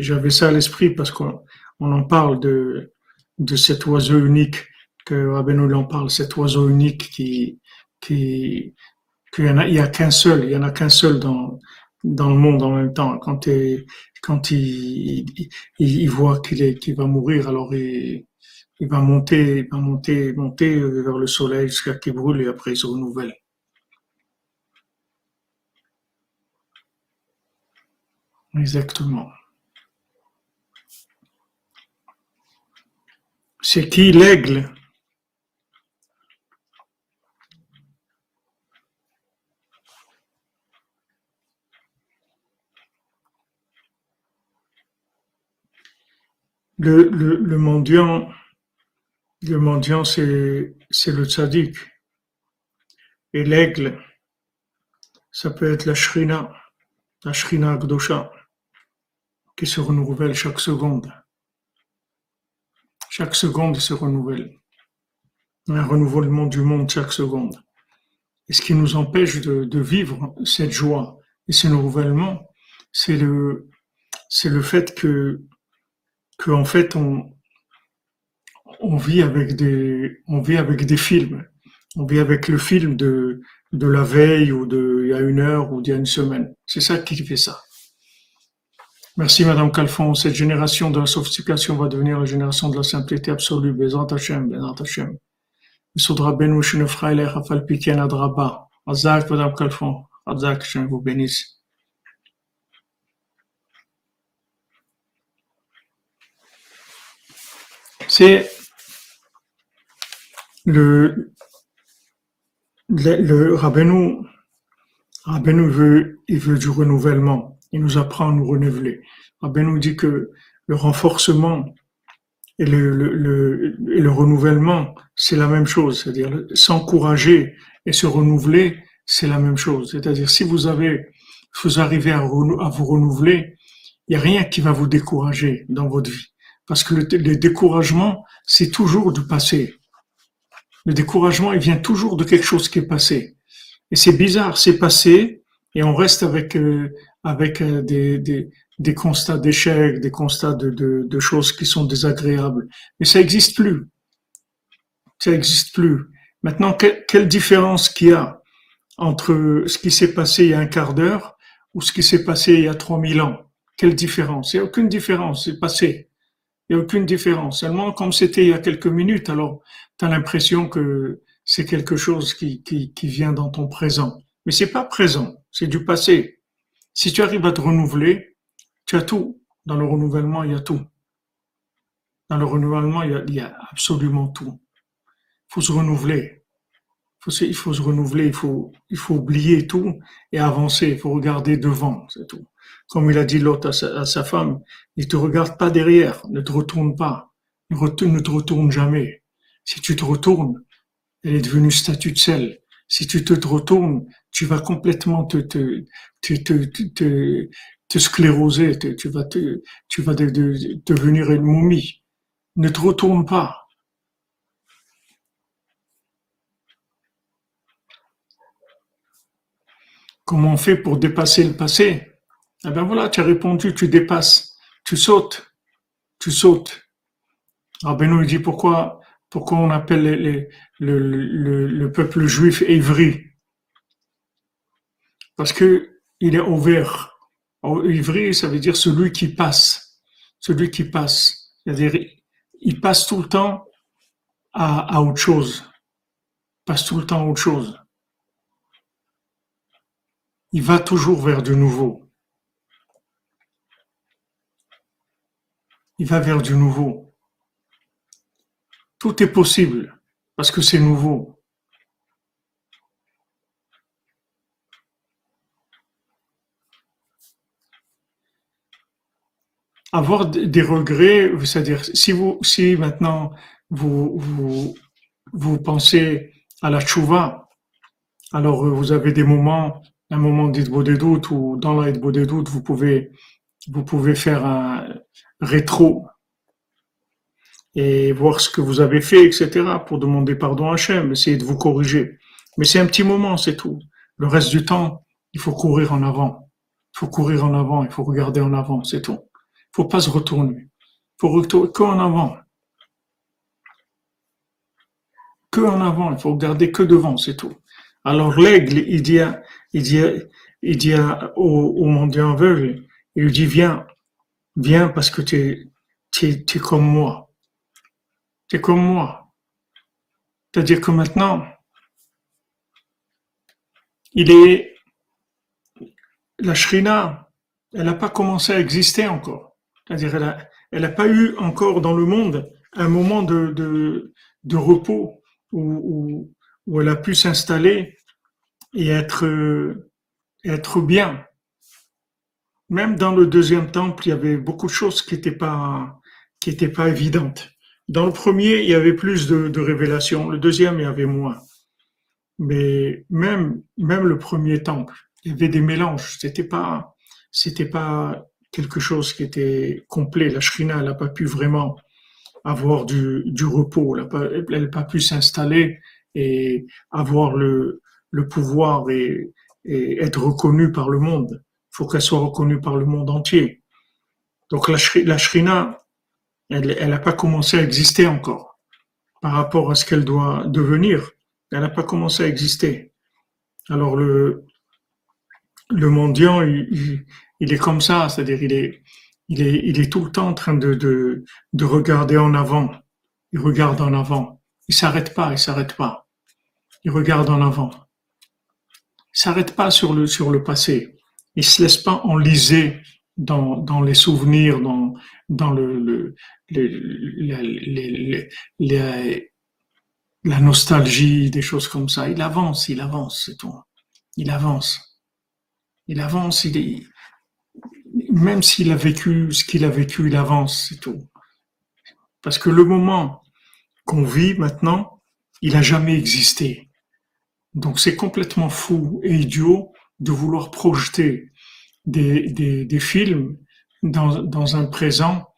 J'avais ça à l'esprit parce qu'on on en parle de, de cet oiseau unique, que Rabbeinu en parle, cet oiseau unique qui, qui, qu'il y en a, a qu'un seul, il y en a qu'un seul dans, dans le monde en même temps. Quand, quand il, il, voit qu'il qu'il va mourir, alors il, il va monter, il va monter, monter vers le soleil jusqu'à qu'il brûle et après il se renouvelle. Exactement. C'est qui l'aigle? Le, le, le mendiant le mendiant, c'est le tzaddik. Et l'aigle, ça peut être la shrina, la shrina gdosha, qui se renouvelle chaque seconde. Chaque seconde, il se renouvelle. Un renouvellement du monde chaque seconde. Et ce qui nous empêche de, vivre cette joie et ce renouvellement, c'est le, c'est le fait que, que en fait, on, on vit avec des, on vit avec des films. On vit avec le film de, de la veille ou de il y a une heure ou d'il y a une semaine. C'est ça qui fait ça. Merci Madame Calfon. Cette génération de la sophistication va devenir la génération de la simplicité absolue. Bezant Hashem, Bezant Hashem. Soudra Benou Shinefrailer Afal Piken Adraba. Azak Madame Calfon. Azak, je vous bénisse. C'est le, le, le Rabbeinu, Rabbeinu veut, il veut du renouvellement. Il nous apprend à nous renouveler. Rabbeinu dit que le renforcement et le, le, et le renouvellement, c'est la même chose. C'est-à-dire s'encourager et se renouveler, c'est la même chose. C'est-à-dire si vous avez, vous arrivez à, à vous renouveler, il n'y a rien qui va vous décourager dans votre vie. Parce que le, le découragement, c'est toujours du passé. Le découragement, il vient toujours de quelque chose qui est passé. Et c'est bizarre, c'est passé, et on reste avec euh, avec euh, des, des, constats d'échec, des constats de, de, de, choses qui sont désagréables. Mais ça n'existe plus. Ça n'existe plus. Maintenant, quelle différence qu'il y a entre ce qui s'est passé il y a un quart d'heure ou ce qui s'est passé il y a 3000 ans? Quelle différence? Il n'y a aucune différence, c'est passé. Il n'y a aucune différence. Seulement, comme c'était il y a quelques minutes, alors tu as l'impression que c'est quelque chose qui, qui, qui vient dans ton présent. Mais c'est pas présent, c'est du passé. Si tu arrives à te renouveler, tu as tout. Dans le renouvellement, il y a tout. Dans le renouvellement, il y a, absolument tout. Il faut se renouveler. Il faut, il faut se renouveler, il faut, il faut oublier tout et avancer. Il faut regarder devant, c'est tout. Comme il a dit l'autre à, sa, femme, ne te regarde pas derrière, ne te retourne pas, ne, te retourne jamais. Si tu te retournes, elle est devenue statue de sel. Si tu te retournes, tu vas complètement te, te, te, te, te scléroser, tu vas, te, tu vas devenir une momie. Ne te retourne pas. Comment on fait pour dépasser le passé? Eh bien voilà, tu as répondu, tu dépasses, tu sautes, tu sautes. Alors Benoît dit pourquoi, pourquoi on appelle le, le, le, peuple juif évri Parce que il est ouvert Ivri, ça veut dire celui qui passe. Celui qui passe. C'est-à-dire, il passe tout le temps à, autre chose. Il passe tout le temps à autre chose. Il va toujours vers du nouveau. Il va vers du nouveau. Tout est possible parce que c'est nouveau. avoir des regrets, c'est-à-dire si vous, si maintenant vous, vous, pensez à la chouva, alors euh, vous avez des moments, un moment des doutes ou dans la des doutes, vous pouvez, vous pouvez faire un rétro et voir ce que vous avez fait, etc., pour demander pardon à Hachem, essayer de vous corriger. Mais c'est un petit moment, c'est tout. Le reste du temps, il faut courir en avant. Il faut courir en avant, il faut regarder en avant, c'est tout faut pas se retourner. faut retourner qu'en avant. Que en avant, il faut regarder que devant, c'est tout. Alors l'aigle, il dit, il dit, il dit au, au mendiant aveugle, il lui dit, viens, viens parce que tu es, es, comme moi. Tu es comme moi. C'est-à-dire que maintenant, il est, la shrina, elle n'a pas commencé à exister encore. C'est-à-dire, elle n'a pas eu encore dans le monde un moment de, de, de repos où, où, elle a pu s'installer et être, être bien. Même dans le deuxième temple, il y avait beaucoup de choses qui n'étaient pas, qui étaient pas évidentes. Dans le premier, il y avait plus de, de révélations. Le deuxième, il y avait moins. Mais même, même le premier temple, il y avait des mélanges. C'était pas, c'était pas quelque chose qui était complet. La Shrina, n'a pas pu vraiment avoir du, du repos, elle n'a pas, pu s'installer et avoir le, le pouvoir et, et, être reconnue par le monde. Faut qu'elle soit reconnue par le monde entier. Donc la, la Shrina, elle n'a pas commencé à exister encore par rapport à ce qu'elle doit devenir. Elle n'a pas commencé à exister. Alors le, le mendiant, il, est comme ça, c'est-à-dire il est, il est, il est tout le temps en train de, de, de regarder en avant. Il regarde en avant. Il s'arrête pas, il s'arrête pas. Il regarde en avant. Il s'arrête pas sur le passé. Il se laisse pas enliser dans, les souvenirs, dans, la nostalgie, des choses comme ça. Il avance, il avance, c'est tout. Il avance. Il avance, même s'il a vécu ce qu'il a vécu, il avance, c'est tout. Parce que le moment qu'on vit maintenant, il a jamais existé. Donc c'est complètement fou et idiot de vouloir projeter des, des, des films dans, dans un présent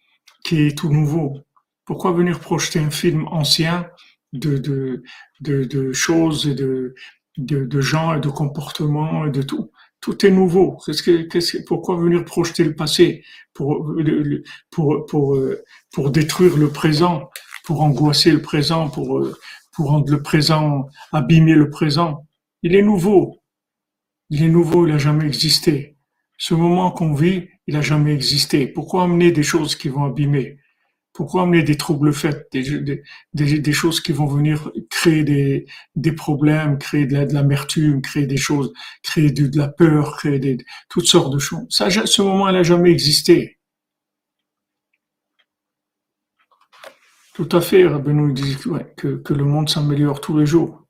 qui est tout nouveau. Pourquoi venir projeter un film ancien de, de, de, de choses de, de, de gens et de comportements et de tout? Tout est nouveau. Qu'est-ce que, pourquoi venir projeter le passé pour, pour, pour, euh, pour détruire le présent, pour angoisser le présent, pour, euh, pour rendre le présent, abîmer le présent? Il est nouveau. Il est nouveau, il n'a jamais existé. Ce moment qu'on vit, il n'a jamais existé. Pourquoi amener des choses qui vont abîmer? Pourquoi amener des troubles faits, des, choses qui vont venir créer des, problèmes, créer de l'amertume, créer des choses, créer de, la peur, créer des, toutes sortes de choses? Ce moment, elle n'a jamais existé. Tout à fait, Rabbeinu dit que le monde s'améliore tous les jours.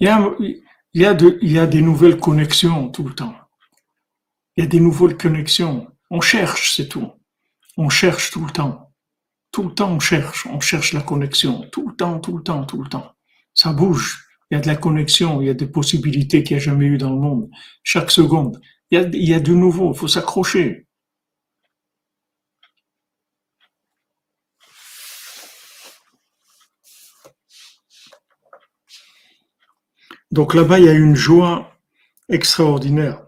Il y, a, il, y a de, il y a des nouvelles connexions tout le temps. Il y a des nouvelles connexions. On cherche, c'est tout. On cherche tout le temps. Tout le temps, on cherche. On cherche la connexion. Tout le temps, tout le temps, tout le temps. Ça bouge. Il y a de la connexion. Il y a des possibilités qu'il n'y a jamais eu dans le monde. Chaque seconde. Il y a, il y a de nouveau. Il faut s'accrocher. Donc là-bas, il y a une joie extraordinaire.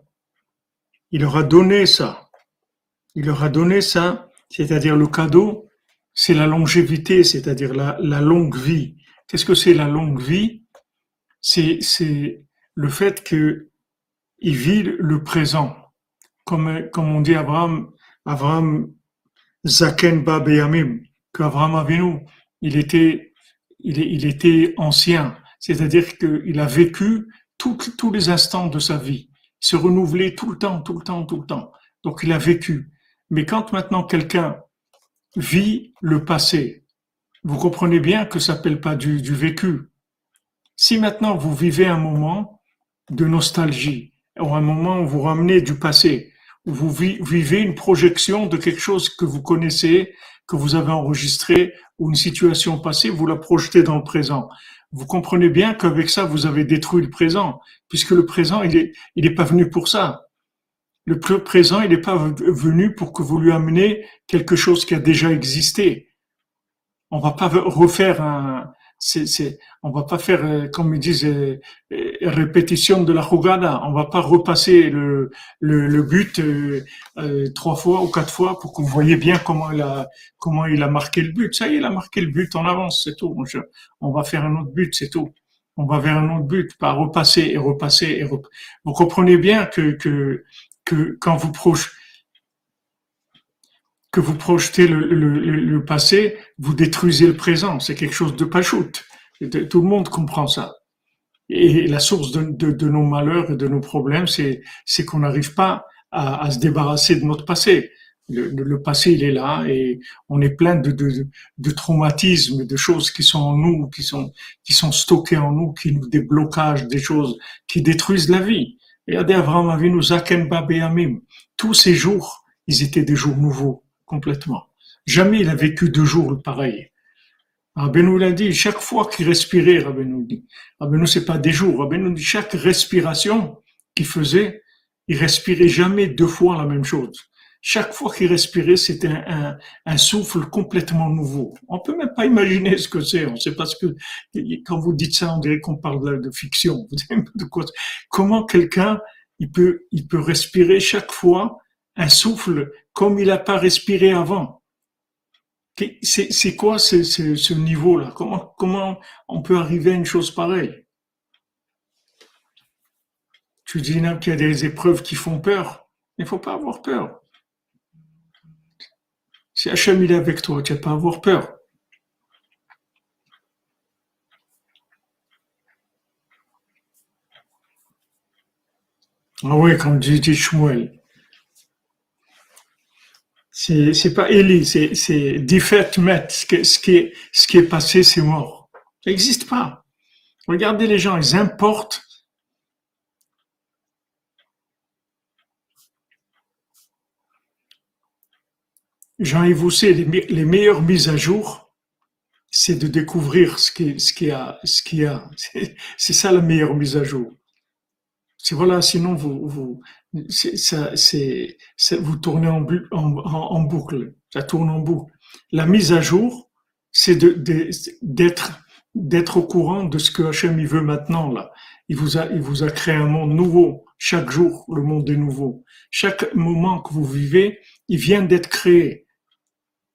Il leur a donné ça. Il leur a donné ça, c'est-à-dire le cadeau, c'est la longévité, c'est-à-dire la, longue vie. Qu'est-ce que c'est la longue vie? C'est le fait que il vit le présent, comme comme on dit Abraham, Abraham Zaken Ba Beyamim, qu'Abraham Avinu, il était il était ancien, c'est-à-dire qu'il a vécu tous les instants de sa vie se renouveler tout le temps, tout le temps, tout le temps. Donc il a vécu. Mais quand maintenant quelqu'un vit le passé, vous comprenez bien que ça s'appelle pas du, du vécu. Si maintenant vous vivez un moment de nostalgie, ou un moment où vous ramenez du passé, où vous vivez une projection de quelque chose que vous connaissez, que vous avez enregistré, ou une situation passée, vous la projetez dans le présent vous comprenez bien qu'avec ça, vous avez détruit le présent, puisque le présent, il est, il est pas venu pour ça. Le présent, il n'est pas venu pour que vous lui ameniez quelque chose qui a déjà existé. On va pas refaire un, c'est, c'est, on va pas faire, euh, comme ils disent, euh, répétition de la jugada. On va pas repasser le, le, le but trois fois ou quatre fois pour que vous voyez bien comment il a, comment il a marqué le but. Ça y est, il a marqué le but en avance, c'est tout. On va faire un autre but, c'est tout. On va vers un autre but, pas repasser et repasser et Vous comprenez bien que, que, que quand vous proche, que vous projetez le, le, le, passé, vous détruisez le présent. C'est quelque chose de pas shoot. Tout le monde comprend ça. Et la source de, de, de nos malheurs et de nos problèmes, c'est, qu'on n'arrive pas à, à, se débarrasser de notre passé. Le, le, passé, il est là et on est plein de, de, de traumatismes, de choses qui sont en nous, qui sont, qui sont stockées en nous, qui nous débloquent des choses qui détruisent la vie. Regardez Abraham Avinu, Zaken Amim. Tous ces jours, ils étaient des jours nouveaux complètement. Jamais il a vécu deux jours pareil. Rabbeinu l'a dit, chaque fois qu'il respirait, Rabbeinu dit, Rabbeinu c'est pas des jours, Rabbeinu dit, chaque respiration qu'il faisait, il respirait jamais deux fois la même chose. Chaque fois qu'il respirait, c'était un, souffle complètement nouveau. On peut même pas imaginer ce que c'est. On sait pas ce que, quand vous dites ça, on dirait qu'on parle de, fiction. De quoi, comment quelqu'un, il peut, il peut respirer chaque fois un souffle comme il n'a pas respiré avant? C'est quoi ce, niveau-là? Comment, on peut arriver à une chose pareille? Tu dis qu'il y a des épreuves qui font peur. Il ne faut pas avoir peur. Si Hachem est avec toi, tu n'as pas à avoir peur. Ah oui, comme dit Shmuel. C'est, pas Eli, c'est, Difet Met. Ce qui, est, passé, c'est mort. Ça n'existe pas. Regardez les gens, ils importent Jean-Yves Housset, les, les meilleures mises à jour, c'est de découvrir ce qui, ce a. C'est ça la meilleure mise à jour. C'est voilà, sinon vous, vous, ça, c'est, vous tournez en, boucle. Ça tourne en boucle. La mise à jour, c'est d'être, d'être au courant de ce que Hachem il veut maintenant là. Il vous a, il vous a créé un monde nouveau. Chaque jour, le monde est nouveau. Chaque moment que vous vivez, il vient d'être créé.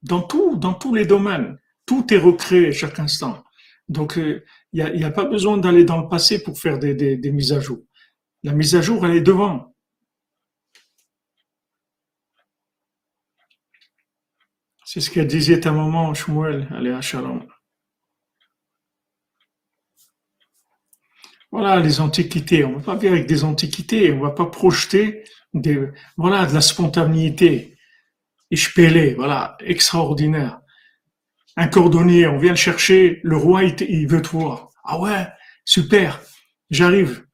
Dans tout, dans tous les domaines. Tout est recréé chaque instant. Donc, euh, il n'y a, a, pas besoin d'aller dans le passé pour faire des, des, des, mises à jour. La mise à jour, elle est devant. C'est ce qu'elle disait ta maman, Shmuel, à Shalom. Voilà, les antiquités. On ne va pas vivre avec des antiquités. On ne va pas projeter des, voilà, de la spontanéité. Ishpele, voilà, extraordinaire un cordonnier, on vient le chercher, le roi il, veut te voir. Ah ouais, super, j'arrive.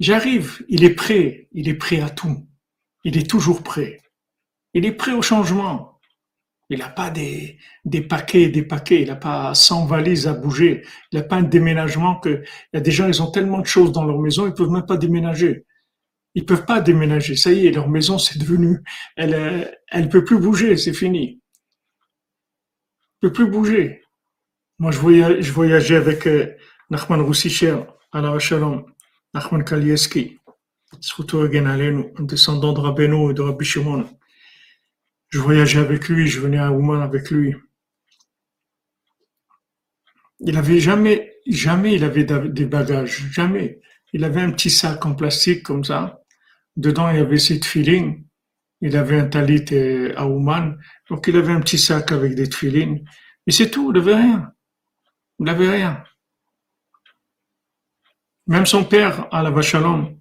J'arrive, il est prêt, il est prêt à tout. Il est toujours prêt. Il est prêt au changement. Il n'a pas des, des paquets, des paquets. Il n'a pas 100 valises à bouger. Il n'a pas un déménagement que, il y a des gens, ils ont tellement de choses dans leur maison, ils peuvent même pas déménager. Ils peuvent pas déménager. Ça y est, leur maison, c'est devenu, elle, elle peut plus bouger, c'est fini peut plus bouger. Moi, je voyageais, je voyageais avec euh, Nachman Roussicher, à la Shalom, Nachman Kalieski, surtout descendant de Rabbeinu et de Rabbi Shimon. Je voyageais avec lui, je venais à Ouman avec lui. Il avait jamais, jamais il avait des bagages, jamais. Il avait un petit sac en plastique comme ça. Dedans, il y avait ses feeling il avait un talit euh, à Ouman, donc il avait un petit sac avec des tuilines. Mais c'est tout, il n'avait rien. Il n'avait rien. Même son père, à la Vachalom,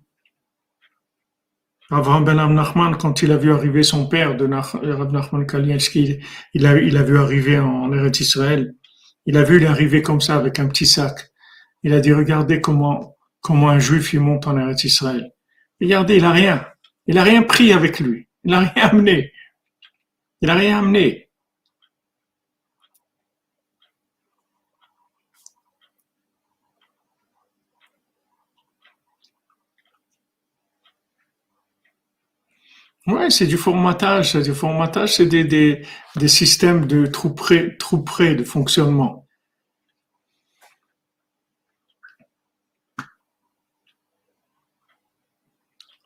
Avraham Ben Nachman, quand il a vu arriver son père de Rav Nachman Kalielski, il a, a vu arriver en Eretz Israël? Il a vu l'arriver comme ça avec un petit sac. Il a dit, regardez comment, un juif il monte en Eretz Israël. Regardez, il a rien. Il a rien pris avec lui. Il n'a rien amené. Il n'a rien amené. Ouais, c'est du formatage, c'est du formatage, c'est des, des, des systèmes de trop près de fonctionnement.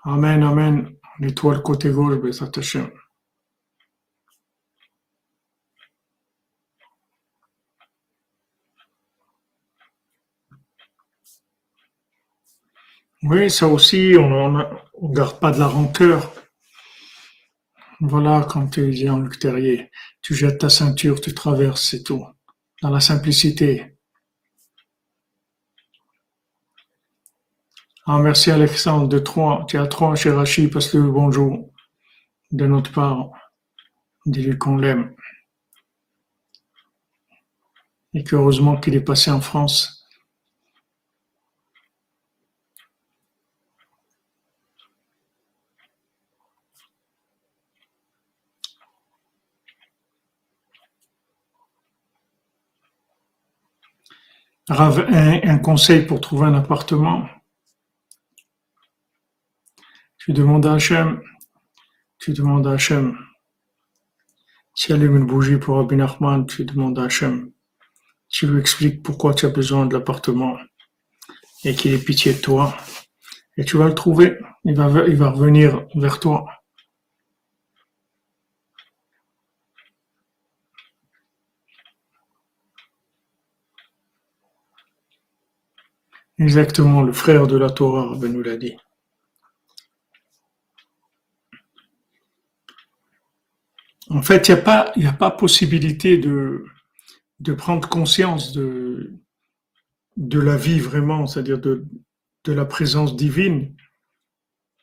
Amen, amen. L'étoile côté gauche, Bezat Hashem. Oui, ça aussi, on ne garde pas de la rancœur. Voilà, comme tu dis en Luc Terrier, tu jettes ta ceinture, tu traverses, c'est tout. Dans la simplicité. Ah, merci Alexandre de Troyes. Tu es à Troyes chez Rachid, passe le bonjour de notre part. Dis-lui qu'on l'aime. Et qu'heureusement qu'il est passé en France. Un conseil pour trouver un appartement. Tu demandes à Hachem, tu demandes à Hachem. Tu allumes une bougie pour Rabbi Nachman, tu demandes à Hachem. Tu lui expliques pourquoi tu as besoin de l'appartement et qu'il ait pitié de toi. Et tu vas le trouver. Il va, il va revenir vers toi. Exactement, le frère de la Torah, nous l'a dit. En fait, il n'y a pas, possibilité de, prendre conscience de, la vie vraiment, c'est-à-dire de, la présence divine,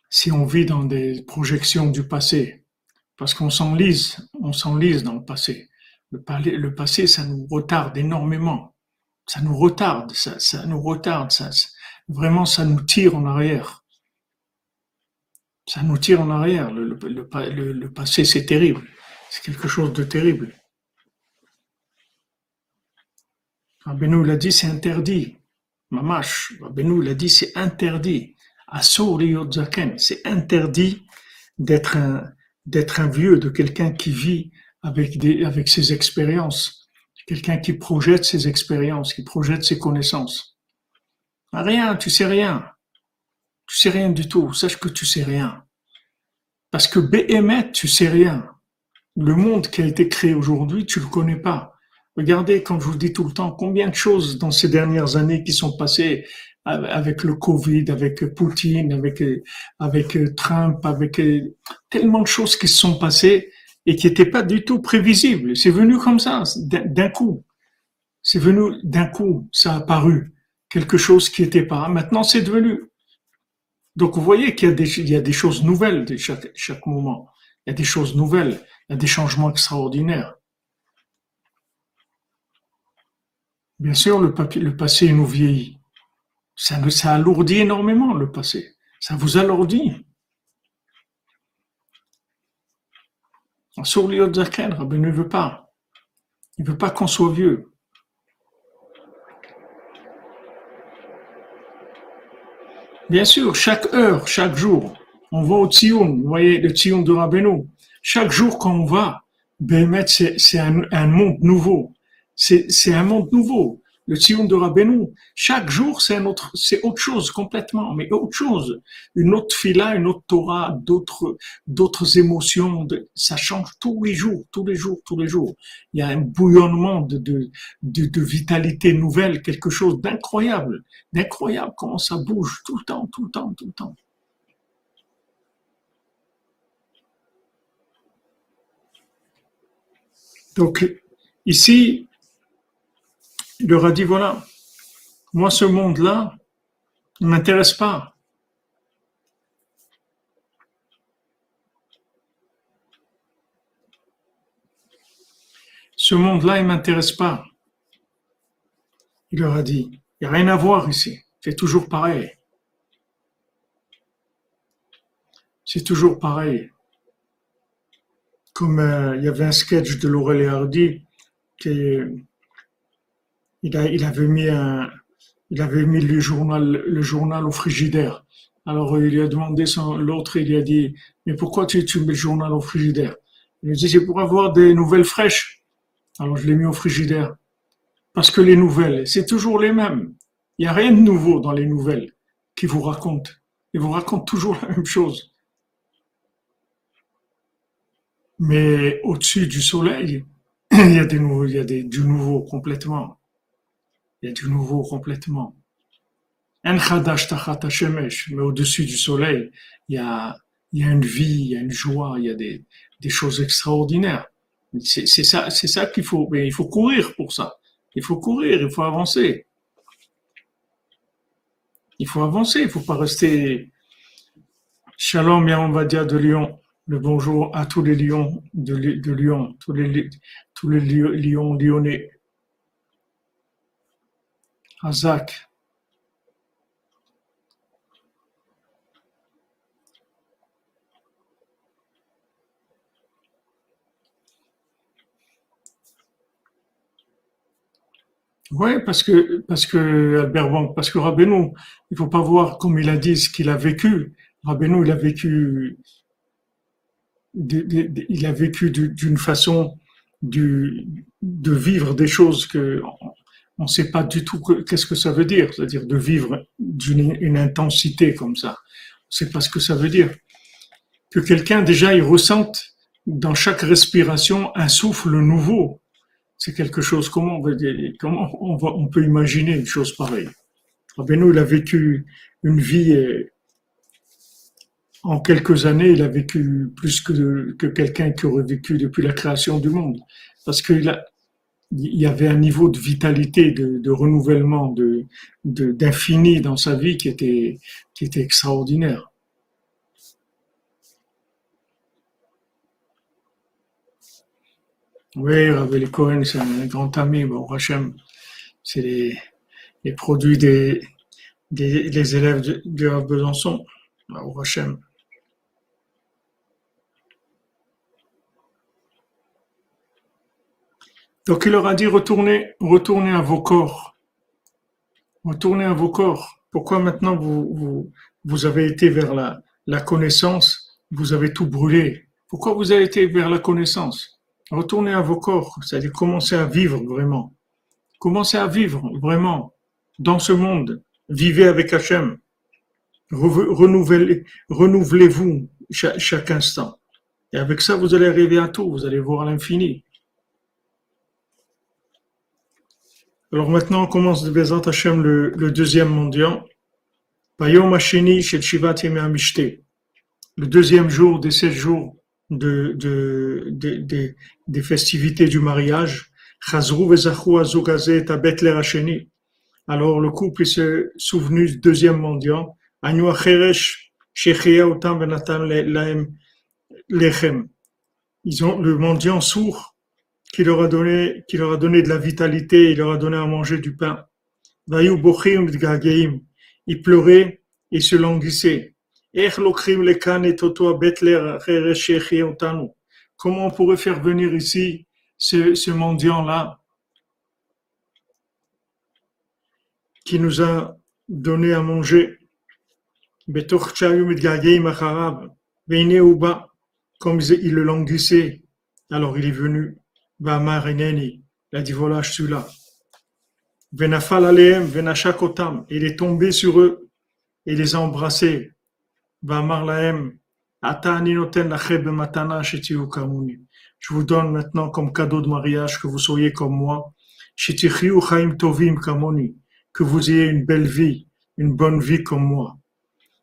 si on vit dans des projections du passé. parce qu'on s'enlise, on s'enlise dans le passé. Le passé, ça nous retarde énormément. Ça nous retarde, ça, ça nous retarde, ça, vraiment, ça nous tire en arrière. Ça nous tire en arrière. Le, passé, c'est terrible. C'est quelque chose de terrible. Rabbeinu l'a dit, c'est interdit. Mamash, Rabbeinu l'a dit, c'est interdit. C'est interdit d'être un, vieux, de quelqu'un qui vit avec ses expériences, quelqu'un qui projette ses expériences, qui projette ses connaissances. Rien, tu sais rien. Tu sais rien du tout. Sache que tu sais rien. Parce que Béhémet, tu sais rien. Le monde qui a été créé aujourd'hui, tu le connais pas. Regardez, comme je vous dis tout le temps, combien de choses dans ces dernières années qui sont passées avec le Covid, avec Poutine, avec, avec Trump, avec tellement de choses qui se sont passées et qui n'étaient pas du tout prévisibles. C'est venu comme ça, d'un coup. C'est venu d'un coup, ça a apparu. Quelque chose qui n'était pas. Maintenant, c'est devenu. Donc, vous voyez qu'il y a des, choses nouvelles de chaque, moment. Il y a des choses nouvelles. Il y a des changements extraordinaires. Bien sûr, le, le passé nous vieillit. Ça, ça alourdit énormément le passé. Ça vous alourdit. Sur Zaken, Rabbi ne veut pas. Il ne veut pas qu'on soit vieux. Bien sûr, chaque heure, chaque jour, on va au Tzion, vous voyez le Tzion de Rabbeinu. Chaque jour quand on va, ben, c'est un monde nouveau. C'est un monde nouveau le Sion de Rabbeinu, chaque jour c'est autre, c'est autre chose complètement, mais autre chose, une autre fila, une autre Torah, d'autres, d'autres émotions, ça change tous les jours, tous les jours, tous les jours. Il y a un bouillonnement de, de, de, vitalité nouvelle, quelque chose d'incroyable, d'incroyable comment ça bouge tout le temps, tout le temps, tout le temps. Donc ici, il leur a dit, voilà, moi ce monde-là ne m'intéresse pas. Ce monde-là, il ne m'intéresse pas. Il leur a dit, il n'y a rien à voir ici, c'est toujours pareil. C'est toujours pareil. Comme euh, il y avait un sketch de Laurel et Hardy qui il, avait mis le journal, au frigidaire. Alors il lui a demandé, l'autre, il lui a dit, mais pourquoi tu, tu mets le journal au frigidaire? Il lui a dit, c'est pour avoir des nouvelles fraîches. Alors je l'ai mis au frigidaire. Parce que les nouvelles, c'est toujours les mêmes. Il n'y a rien de nouveau dans les nouvelles qui vous racontent. Ils vous racontent toujours la même chose. Mais au-dessus du soleil, il y a des nouveaux, il y a du nouveau complètement. Il y a du nouveau complètement. Mais au-dessus du soleil, il y a, une vie, il y a une joie, il y a des, choses extraordinaires. C'est ça, c'est ça qu'il faut, mais il faut courir pour ça. Il faut courir, il faut avancer. Il faut avancer, il faut pas rester. Shalom, on de Lyon. Le bonjour à tous les lions de, Lyon, tous les lions lyonnais. Oui, parce que, parce que Albert Bank, parce que Rabbeinu, il faut pas voir comme il a dit ce qu'il a vécu. Rabbeinu, il a vécu, il a vécu d'une façon de vivre des choses que on ne sait pas du tout qu'est-ce que ça veut dire, c'est-à-dire de vivre d'une une intensité comme ça. On ne sait pas ce que ça veut dire. Que quelqu'un déjà il ressente dans chaque respiration un souffle nouveau. C'est quelque chose. Comment on, on, va, on peut imaginer une chose pareille Rabbeinu, il a vécu une vie euh, en quelques années, il a vécu plus que, que quelqu'un qui aurait vécu depuis la création du monde. Parce qu'il a, il y avait un niveau de vitalité, de, renouvellement, de d'infini dans sa vie qui était qui était extraordinaire. Oui, Rabbi Cohen, c'est un grand ami, bon, Hachem, c'est les, les, produits des, des les élèves de, de Besançon, au Hachem. Donc il leur a dit retournez, retournez à vos corps. Retournez à vos corps. Pourquoi maintenant vous, vous, vous avez été vers la, la connaissance, vous avez tout brûlé Pourquoi vous avez été vers la connaissance? Retournez à vos corps, c'est-à-dire commencez à vivre vraiment. Commencez à vivre vraiment dans ce monde. Vivez avec Hachem. Renouvelez, renouvelez-vous chaque, chaque instant. Et avec ça, vous allez arriver à tout. Vous allez voir l'infini. Alors maintenant, on commence de Bezat Hashem le, le deuxième mondial. Le deuxième jour des sept jours de, de, de, de des festivités du mariage. Alors le couple s'est souvenu du deuxième mondial. Ils ont le mendiant sourd qui leur a donné, qui leur a donné de la vitalité, il leur a donné à manger du pain. Ils pleuraient et se languissaient. Comment on pourrait faire venir ici ce, ce mendiant-là qui nous a donné à manger? Comme il le languissait, alors il est venu il a dit voilà, je suis là. Venafal aleem, venashakotam. Il est tombé sur eux et les a embrassés. Vamar laem, atani noten matana kamuni. Je vous donne maintenant comme cadeau de mariage que vous soyez comme moi. Shetichiu chaim tovim kamoni. Que vous ayez une belle vie, une bonne vie comme moi.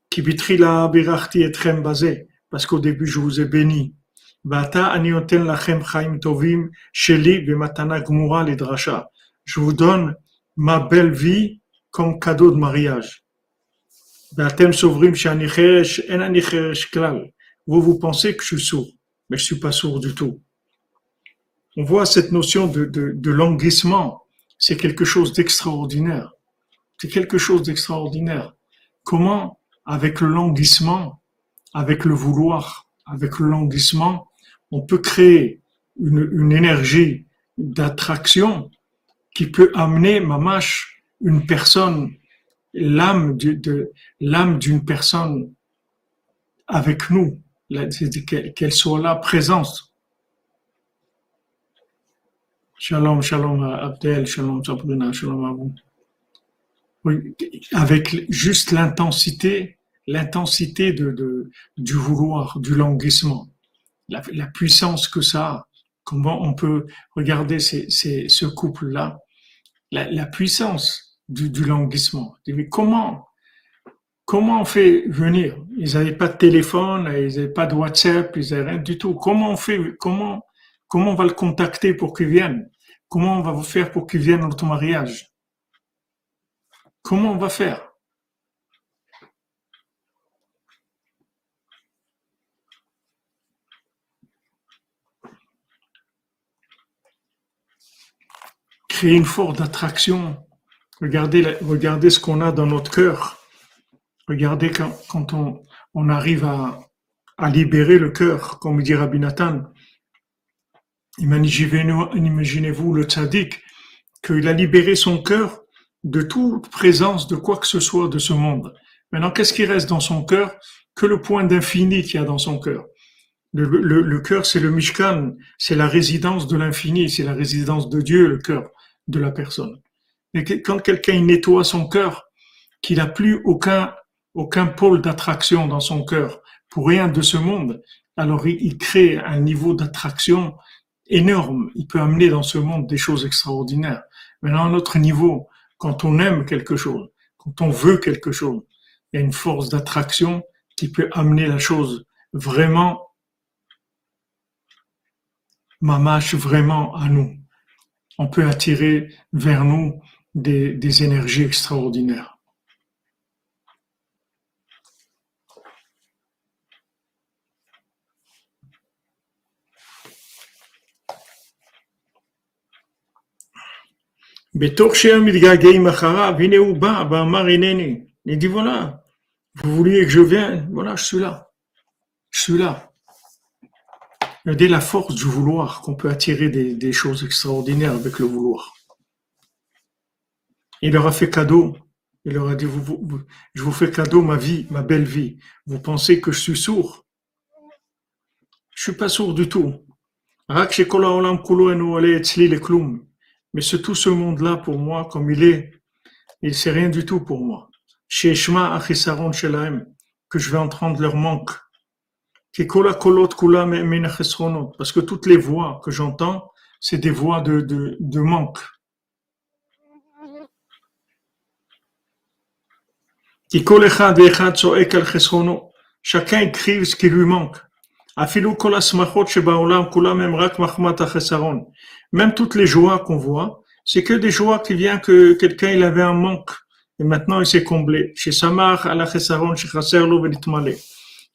Kibitri la birachti etrem basé. Parce qu'au début, je vous ai béni. Je vous donne ma belle vie comme cadeau de mariage. Vous, vous pensez que je suis sourd, mais je suis pas sourd du tout. On voit cette notion de languissement. C'est quelque chose d'extraordinaire. C'est quelque chose d'extraordinaire. Comment, avec le languissement, avec le vouloir, avec le languissement, on peut créer une, énergie d'attraction qui peut amener mamash une personne, l'âme de, l'âme d'une personne avec nous, qu'elle soit là présente. Shalom, shalom Abdel, shalom Sabrina, shalom à vous. Oui, avec juste l'intensité, l'intensité de, du vouloir, du languissement la, puissance que ça a, comment on peut regarder ces, ce couple-là, la, la, puissance du, languissement. Comment, comment on fait venir? Ils n'avaient pas de téléphone, ils n'avaient pas de WhatsApp, ils n'avaient rien du tout. Comment on fait Comment, comment on va le contacter pour qu'il vienne? Comment on va vous faire pour qu'il vienne à notre mariage? Comment on va faire? Créer une force d'attraction. Regardez, regardez ce qu'on a dans notre cœur. Regardez quand, on, arrive à, libérer le cœur, comme dit Rabbi Nathan. Imaginez-vous le tzaddik, qu'il a libéré son cœur de toute présence de quoi que ce soit de ce monde. Maintenant, qu'est-ce qui reste dans son cœur? Que le point d'infini qu'il y a dans son cœur. Le, le cœur, c'est le Mishkan, c'est la résidence de l'infini, c'est la résidence de Dieu, le cœur de la personne. Et quand quelqu'un nettoie son cœur, qu'il n'a plus aucun, aucun pôle d'attraction dans son cœur pour rien de ce monde, alors il, crée un niveau d'attraction énorme. Il peut amener dans ce monde des choses extraordinaires. Maintenant, à notre niveau, quand on aime quelque chose, quand on veut quelque chose, il y a une force d'attraction qui peut amener la chose vraiment, mamache vraiment à nous on peut attirer vers nous des, énergies extraordinaires. Il dit voilà, vous vouliez que je vienne, voilà, je suis là. Je suis là dès la force du vouloir qu'on peut attirer des, choses extraordinaires avec le vouloir. Il leur a fait cadeau. Il leur a dit, je vous fais cadeau ma vie, ma belle vie. Vous pensez que je suis sourd? Je suis pas sourd du tout. Mais c'est tout ce monde-là, pour moi, comme il est, il c'est rien du tout pour moi. Chez que je vais entendre leur manque. Parce que toutes les voix que j'entends, c'est des voix de, de, de manque. Chacun écrit ce qui lui manque. Même toutes les joies qu'on voit, c'est que des joies qui viennent que quelqu'un il avait un manque et maintenant il s'est comblé. Chez Samar,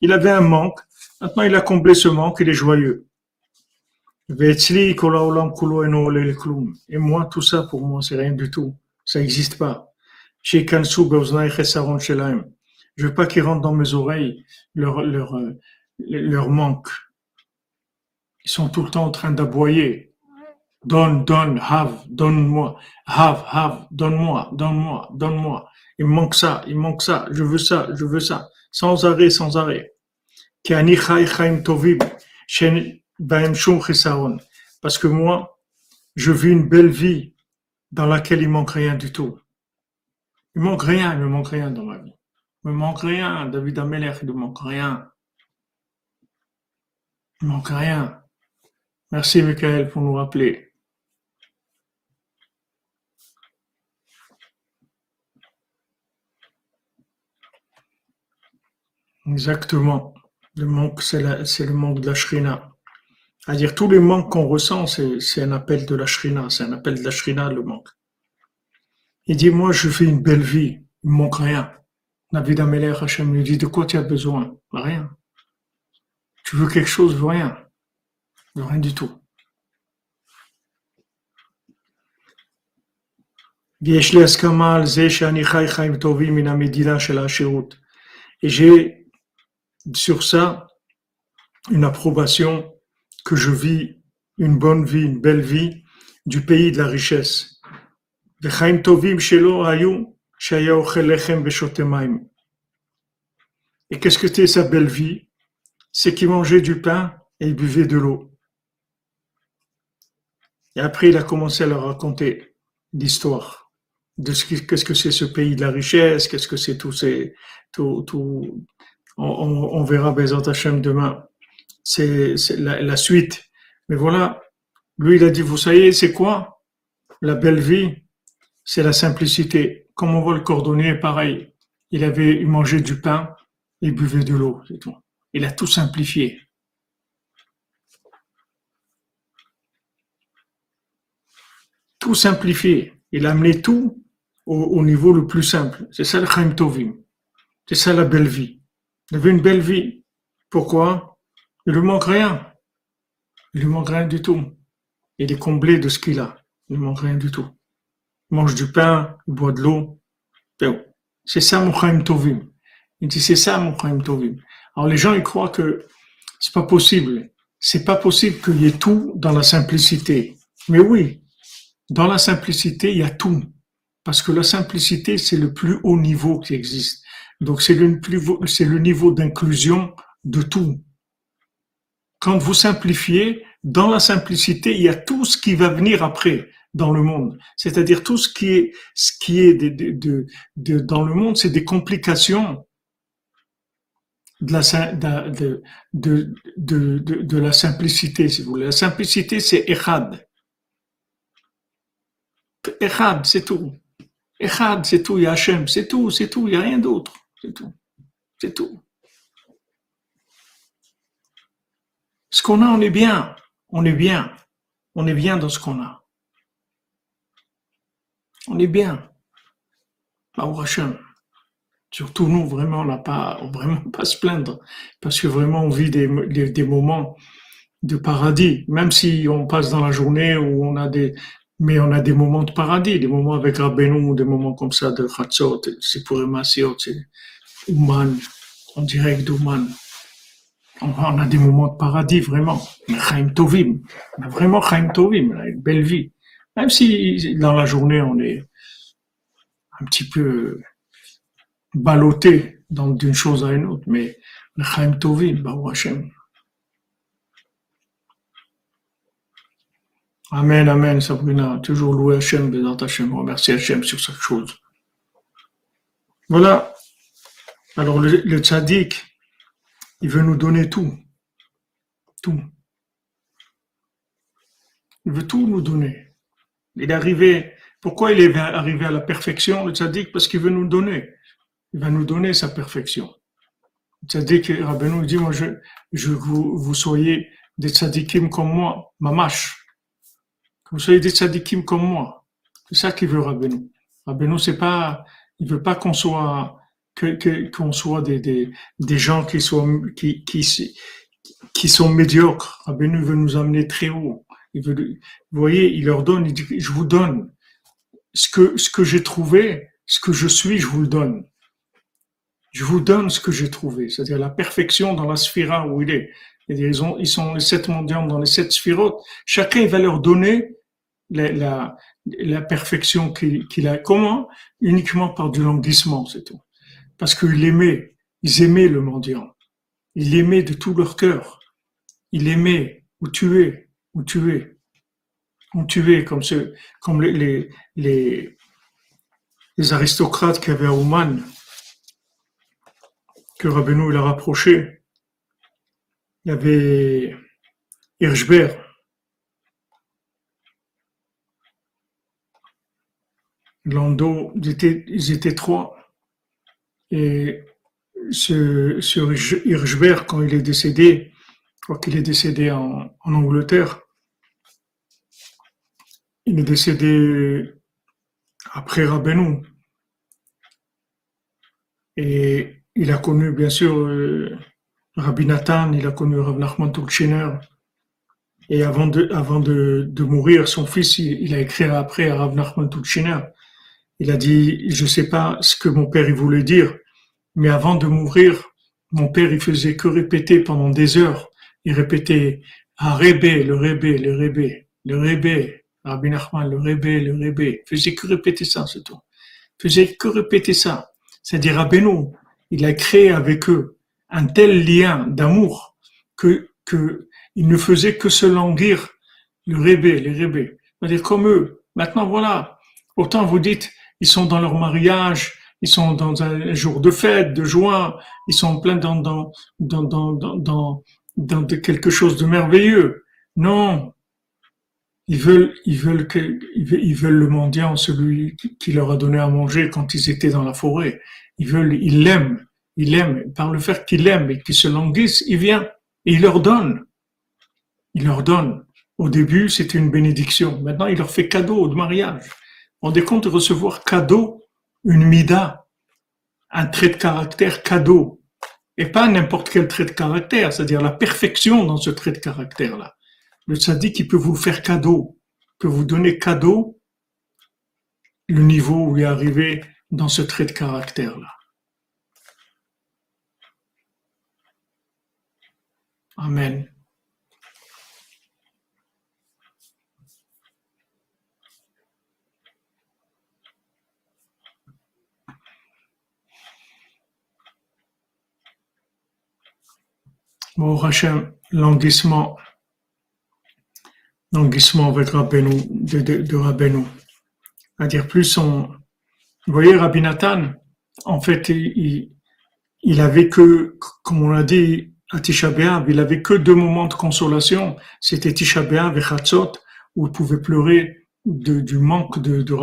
il avait un manque Maintenant, il a comblé ce manque, il est joyeux. Et moi, tout ça, pour moi, c'est rien du tout. Ça n'existe pas. Je ne veux pas qu'ils rentrent dans mes oreilles leur, leur, euh, leur manque. Ils sont tout le temps en train d'aboyer. Donne, donne, have, donne-moi. Have, have, donne-moi, donne-moi, donne-moi. Il manque ça, il manque ça, je veux ça, je veux ça. Sans arrêt, sans arrêt. כי אני חי חיים טובים, שאין בהם שום חיסרון. Parce que moi, je vis une belle vie dans laquelle il manque rien du tout. Il manque rien, il me manque rien dans ma vie. Il me manque rien, David Ameller, il ne manque rien. Il manque rien. Merci, Michael, pour nous rappeler. Exactement. Le manque, c'est le manque de la shrina. C'est-à-dire, tous les manques qu'on ressent, c'est un appel de la shrina, c'est un appel de la shrina, le manque. Il dit, moi, je fais une belle vie, il ne manque rien. Nabi Dameler Hachem lui dit, de quoi tu as besoin? Rien. Tu veux quelque chose? Rien. Rien du tout. Et j'ai sur ça une approbation que je vis une bonne vie, une belle vie du pays de la richesse. Et qu'est-ce que c'était sa belle vie? C'est qu'il mangeait du pain et il buvait de l'eau. Et après, il a commencé à leur raconter l'histoire de ce qu'est-ce que c'est ce pays de la richesse, qu'est-ce que c'est tous ces, tout, tout, on, on- on verra Bezat demain. C'est, la suite. Mais voilà, lui, il a dit, vous savez, c'est quoi? La belle vie, c'est la simplicité. Comme on voit le cordonnier, pareil. Il avait, il mangeait du pain, il buvait de l'eau, c'est tout. Il a tout simplifié. Tout simplifié. Il a amené tout au, au niveau le plus simple. C'est ça le Chaim Tovim. C'est ça la belle vie. Il avait une belle vie. Pourquoi? Il lui manque rien. Il lui manque rien du tout. Il est comblé de ce qu'il a. Il lui manque rien du tout. Il mange du pain, il boit de l'eau. C'est ça mon Chaim Tovim. Il dit c'est ça mon Chaim Tovim. Alors les gens ils croient que c'est pas possible. C'est pas possible qu'il y ait tout dans la simplicité. Mais oui, dans la simplicité il y a tout. Parce que la simplicité c'est le plus haut niveau qui existe. Donc c'est le, niveau d'inclusion de tout. Quand vous simplifiez, dans la simplicité, il y a tout ce qui va venir après dans le monde. C'est-à-dire tout ce qui est, dans le monde, c'est des complications de la, de la simplicité, si vous voulez. La simplicité, c'est Echad. Echad, c'est tout. Echad, c'est tout. Il y a Hachem, c'est tout, c'est tout. Il n'y a rien d'autre. C'est tout. C'est tout. Ce qu'on a, on est bien. On est bien. On est bien dans ce qu'on a. On est bien. Hashem. Surtout nous, vraiment, on n'a pas, vraiment pas se plaindre. Parce que vraiment, on vit des moments de paradis. Même si on passe dans la journée où on a des, Mais on a des moments de paradis, des moments avec Rabbeinu, des moments comme ça de Chatzot, c'est pour Masiot, c'est Ouman, en direct d'Ouman. On a des moments de paradis, vraiment. Chaim Tovim. Vraiment Chaim Tovim, une belle vie. Même si dans la journée, on est un petit peu ballotté d'une chose à une autre, mais le Chaim Tovim, Baruch Hashem. Amen, Amen, Sabrina. Toujours louer Hachem, Bézant Hachem. Remercier Hachem sur cette chose. Voilà. Alors, le, le tzaddik, il veut nous donner tout. Tout. Il veut tout nous donner. Il est arrivé, pourquoi il est arrivé à la perfection, le tzaddik? Parce qu'il veut nous donner. Il va nous donner sa perfection. Le tzaddik, Rabbeinu dit, moi, je, je vous, vous soyez des tzaddikim comme moi, mamash vous soyez des tzadikim comme moi. C'est ça qu'il veut Rabbeinu. Rabbeinu, c'est pas, il veut pas qu'on soit, qu'on soit des, des, des gens qui sont, qui, qui, sont médiocres. Rabbeinu veut nous amener très haut. Il veut, vous voyez, il leur donne, il dit, je vous donne ce que, ce que j'ai trouvé, ce que je suis, je vous le donne. Je vous donne ce que j'ai trouvé, c'est-à-dire la perfection dans la sphira où il est. Ils, ont, ils sont les sept mondiaux dans les sept sphirotes. Chacun, il va leur donner la, la, perfection qu'il a. Comment Uniquement par du languissement, c'est tout. Parce qu'ils aimaient, ils aimaient le mendiant. Ils l'aimaient de tout leur cœur. Ils l'aimaient où tu es, où tu es, où tu es, comme, ce, comme les, les, les, aristocrates qui avaient à Ouman, que Rabbeinu il a rapproché. Il y avait Hirschberg, Lando, ils étaient, trois. Et ce, ce Hirschberg, quand il est décédé, je crois qu'il est décédé en, Angleterre, il est décédé après Rabbeinu. Et il a connu, bien sûr, euh, Rabbi Nathan, il a connu Rav Nachman Turkshiner. Et avant de, mourir, son fils, il, a écrit après à Rav Nachman Turkshiner. Il a dit, je sais pas ce que mon père il voulait dire, mais avant de mourir, mon père il faisait que répéter pendant des heures. Il répétait ah rébé, le rébé, le rébé, le rébé, Rabbi Nachman, le rébé, le rébé. Faisait que répéter ça, tout. Il faisait que répéter ça. C'est-à-dire Rabbeinu, il a créé avec eux un tel lien d'amour que, que il ne faisait que se languir le rébé, les rébés. C'est-à-dire comme eux. Maintenant voilà. Autant vous dites, ils sont dans leur mariage, ils sont dans un jour de fête, de joie, ils sont plein dans, quelque chose de merveilleux. Non. Ils veulent, ils veulent que, ils veulent le mendiant, celui qui leur a donné à manger quand ils étaient dans la forêt. Ils veulent, ils l'aiment, ils l'aiment. Par le fait qu'il l'aime et qu'il se languisse, il vient et il leur donne. Il leur donne. Au début, c'était une bénédiction. Maintenant, il leur fait cadeau de mariage rendez compte de recevoir cadeau une mida, un trait de caractère cadeau, et pas n'importe quel trait de caractère, c'est-à-dire la perfection dans ce trait de caractère-là. Le tzaddik, il peut vous faire cadeau, peut vous donner cadeau le niveau où il est arrivé dans ce trait de caractère-là. Amen. Bon, Hachem, languissement, languissement avec Rabbeinu, de, de, de Rabbeinu. C'est-à-dire plus on, vous voyez, Rabbi Nathan, en fait, il, il avait que, comme on l'a dit, à Tisha B'Av, il avait que deux moments de consolation. C'était Tisha B'Av et Chatzot, où il pouvait pleurer de, du manque de, de.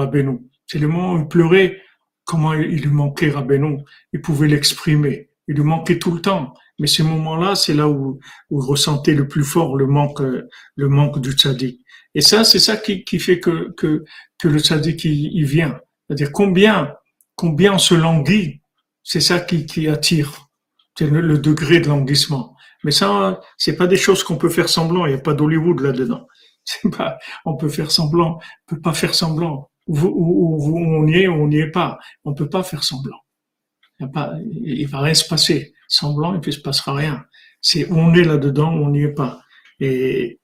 C'est le moment où il pleurait, comment il lui manquait Rabbeinu. Il pouvait l'exprimer. Il lui manquait tout le temps. Mais ces moments-là, c'est là où, où ressentez le plus fort le manque, le manque du tzaddik. Et ça, c'est ça qui, qui fait que, que, que le tzaddik, il, il vient. C'est-à-dire combien, combien on se languit, c'est ça qui, qui attire. C'est le, degré de languissement. Mais ça, c'est pas des choses qu'on peut faire semblant. Il n'y a pas d'Hollywood là-dedans. Pas, on peut faire semblant, on peut pas faire semblant. On y est, on n'y est pas. On peut pas faire semblant. Il, y va rien se passer. Semblant, et puis il se passera rien. C'est on est là-dedans, on n'y est pas. Et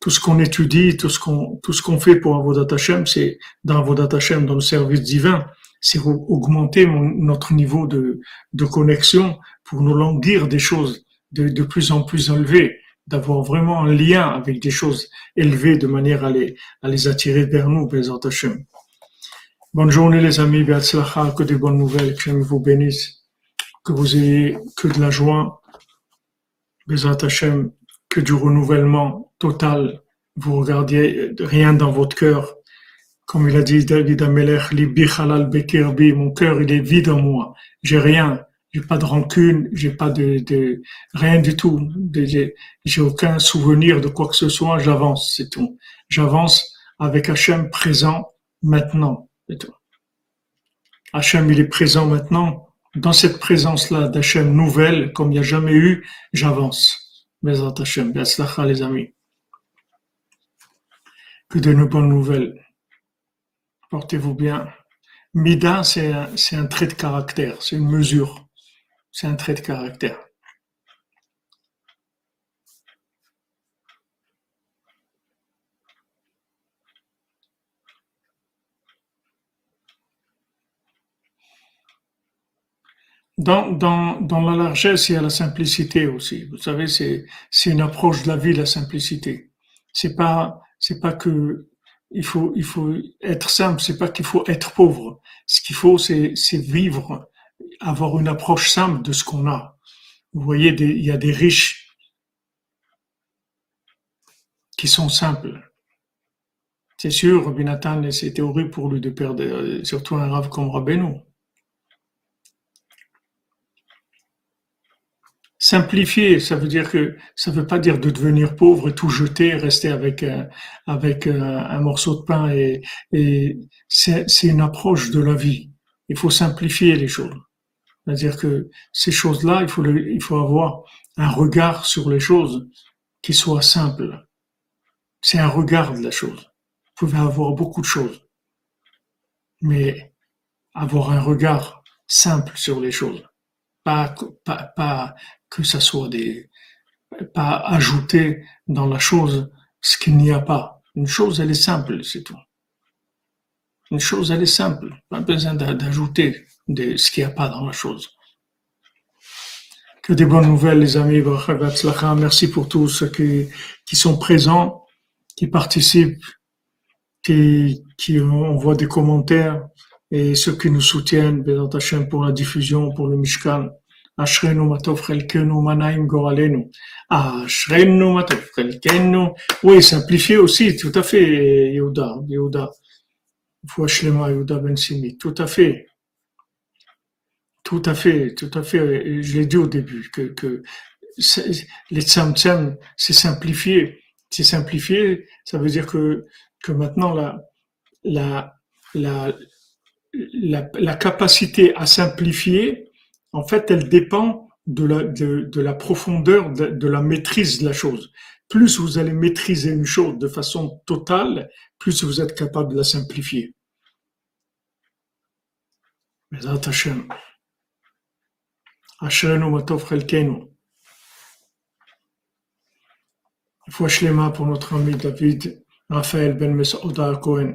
tout ce qu'on étudie, tout ce qu'on, tout ce qu'on fait pour Avodat Hashem, c'est dans Avodat Hashem, dans le service divin, c'est augmenter notre niveau de, de connexion pour nous languir des choses de, de plus en plus élevées, d'avoir vraiment un lien avec des choses élevées de manière à les, à les attirer vers nous, Bézat Hashem. Bonne journée les amis, que des bonnes nouvelles, que je vous bénisse, que vous ayez que de la joie, que du renouvellement total, vous regardiez rien dans votre cœur, comme il a dit David Amelech, mon cœur il est vide en moi, j'ai rien, j'ai pas de rancune, j'ai pas de, de rien du tout, j'ai aucun souvenir de quoi que ce soit, j'avance, c'est tout. J'avance avec Hachem présent maintenant. Hachem il est présent maintenant, dans cette présence-là d'Hachem nouvelle, comme il n'y a jamais eu, j'avance. Bezat Hachem, les amis. Que de nos bonnes nouvelles. Portez-vous bien. Mida, c'est un trait de caractère, c'est une mesure. C'est un trait de caractère. Dans, dans, dans la largesse, il y a la simplicité aussi. Vous savez, c'est, c'est une approche de la vie, la simplicité. C'est pas, c'est pas que il faut, il faut être simple, c'est pas qu'il faut être pauvre. Ce qu'il faut, c'est, c'est vivre avoir une approche simple de ce qu'on a. Vous voyez, il y a des riches qui sont simples. C'est sûr, Rabbi Nathan, c'était horrible pour lui de perdre, euh, surtout un rave comme Rabbeinu. Simplifier, ça veut dire que ça veut pas dire de devenir pauvre et tout jeter, rester avec un, avec un, morceau de pain et, et c'est une approche de la vie. Il faut simplifier les choses. C'est-à-dire que ces choses-là, il faut, il faut avoir un regard sur les choses qui soit simple. C'est un regard de la chose. Vous pouvez avoir beaucoup de choses, mais avoir un regard simple sur les choses. Pas, que ça soit des, pas ajouter dans la chose ce qu'il n'y a pas. Une chose, elle est simple, c'est tout. Une chose, elle est simple. Pas besoin d'ajouter ce qu'il n'y a pas dans la chose. Que des bonnes nouvelles, les amis. Merci pour tous ceux qui, qui sont présents, qui participent, qui, qui envoient des commentaires et ceux qui nous soutiennent, pour la diffusion, pour le Mishkan. Ashrenu matov chelkenu manaim goralenu. Ashrenu matov chelkenu. Oui, simplifié aussi, tout à fait, Yehuda, Yehuda. Fouachlema, Yehuda Ben Simi, tout à fait. Tout à fait, tout à fait. Je l'ai dit au début que, que les tzamtzam, c'est simplifié. C'est simplifié, ça veut dire que, que maintenant la, la, la, la, capacité à simplifier, en fait, elle dépend de la, profondeur, de, la maîtrise de la chose. Plus vous allez maîtriser une chose de façon totale, plus vous êtes capable de la simplifier. Pour notre ami David Raphaël Ben Cohen.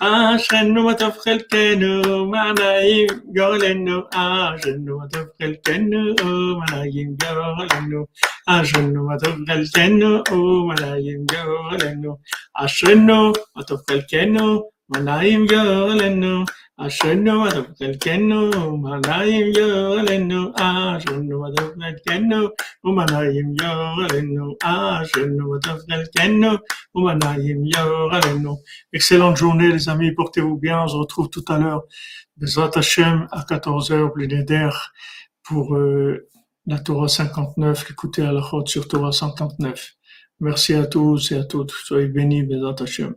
عشان وتبقى الكانو معنايم قول انه عشان وتبقى الكانو ملايم قول انه عشان وتبقى الكانو ملايم قول انه عشان وتبقى الكانو ملايم جولنو أشنو Excellente journée les amis, portez-vous bien, on se retrouve tout à l'heure Bezrat Hashem à 14h Blénéder pour euh, la Torah 59, écoutez à la sur Torah 59. Merci à tous et à toutes, soyez bénis Bezrat Hashem.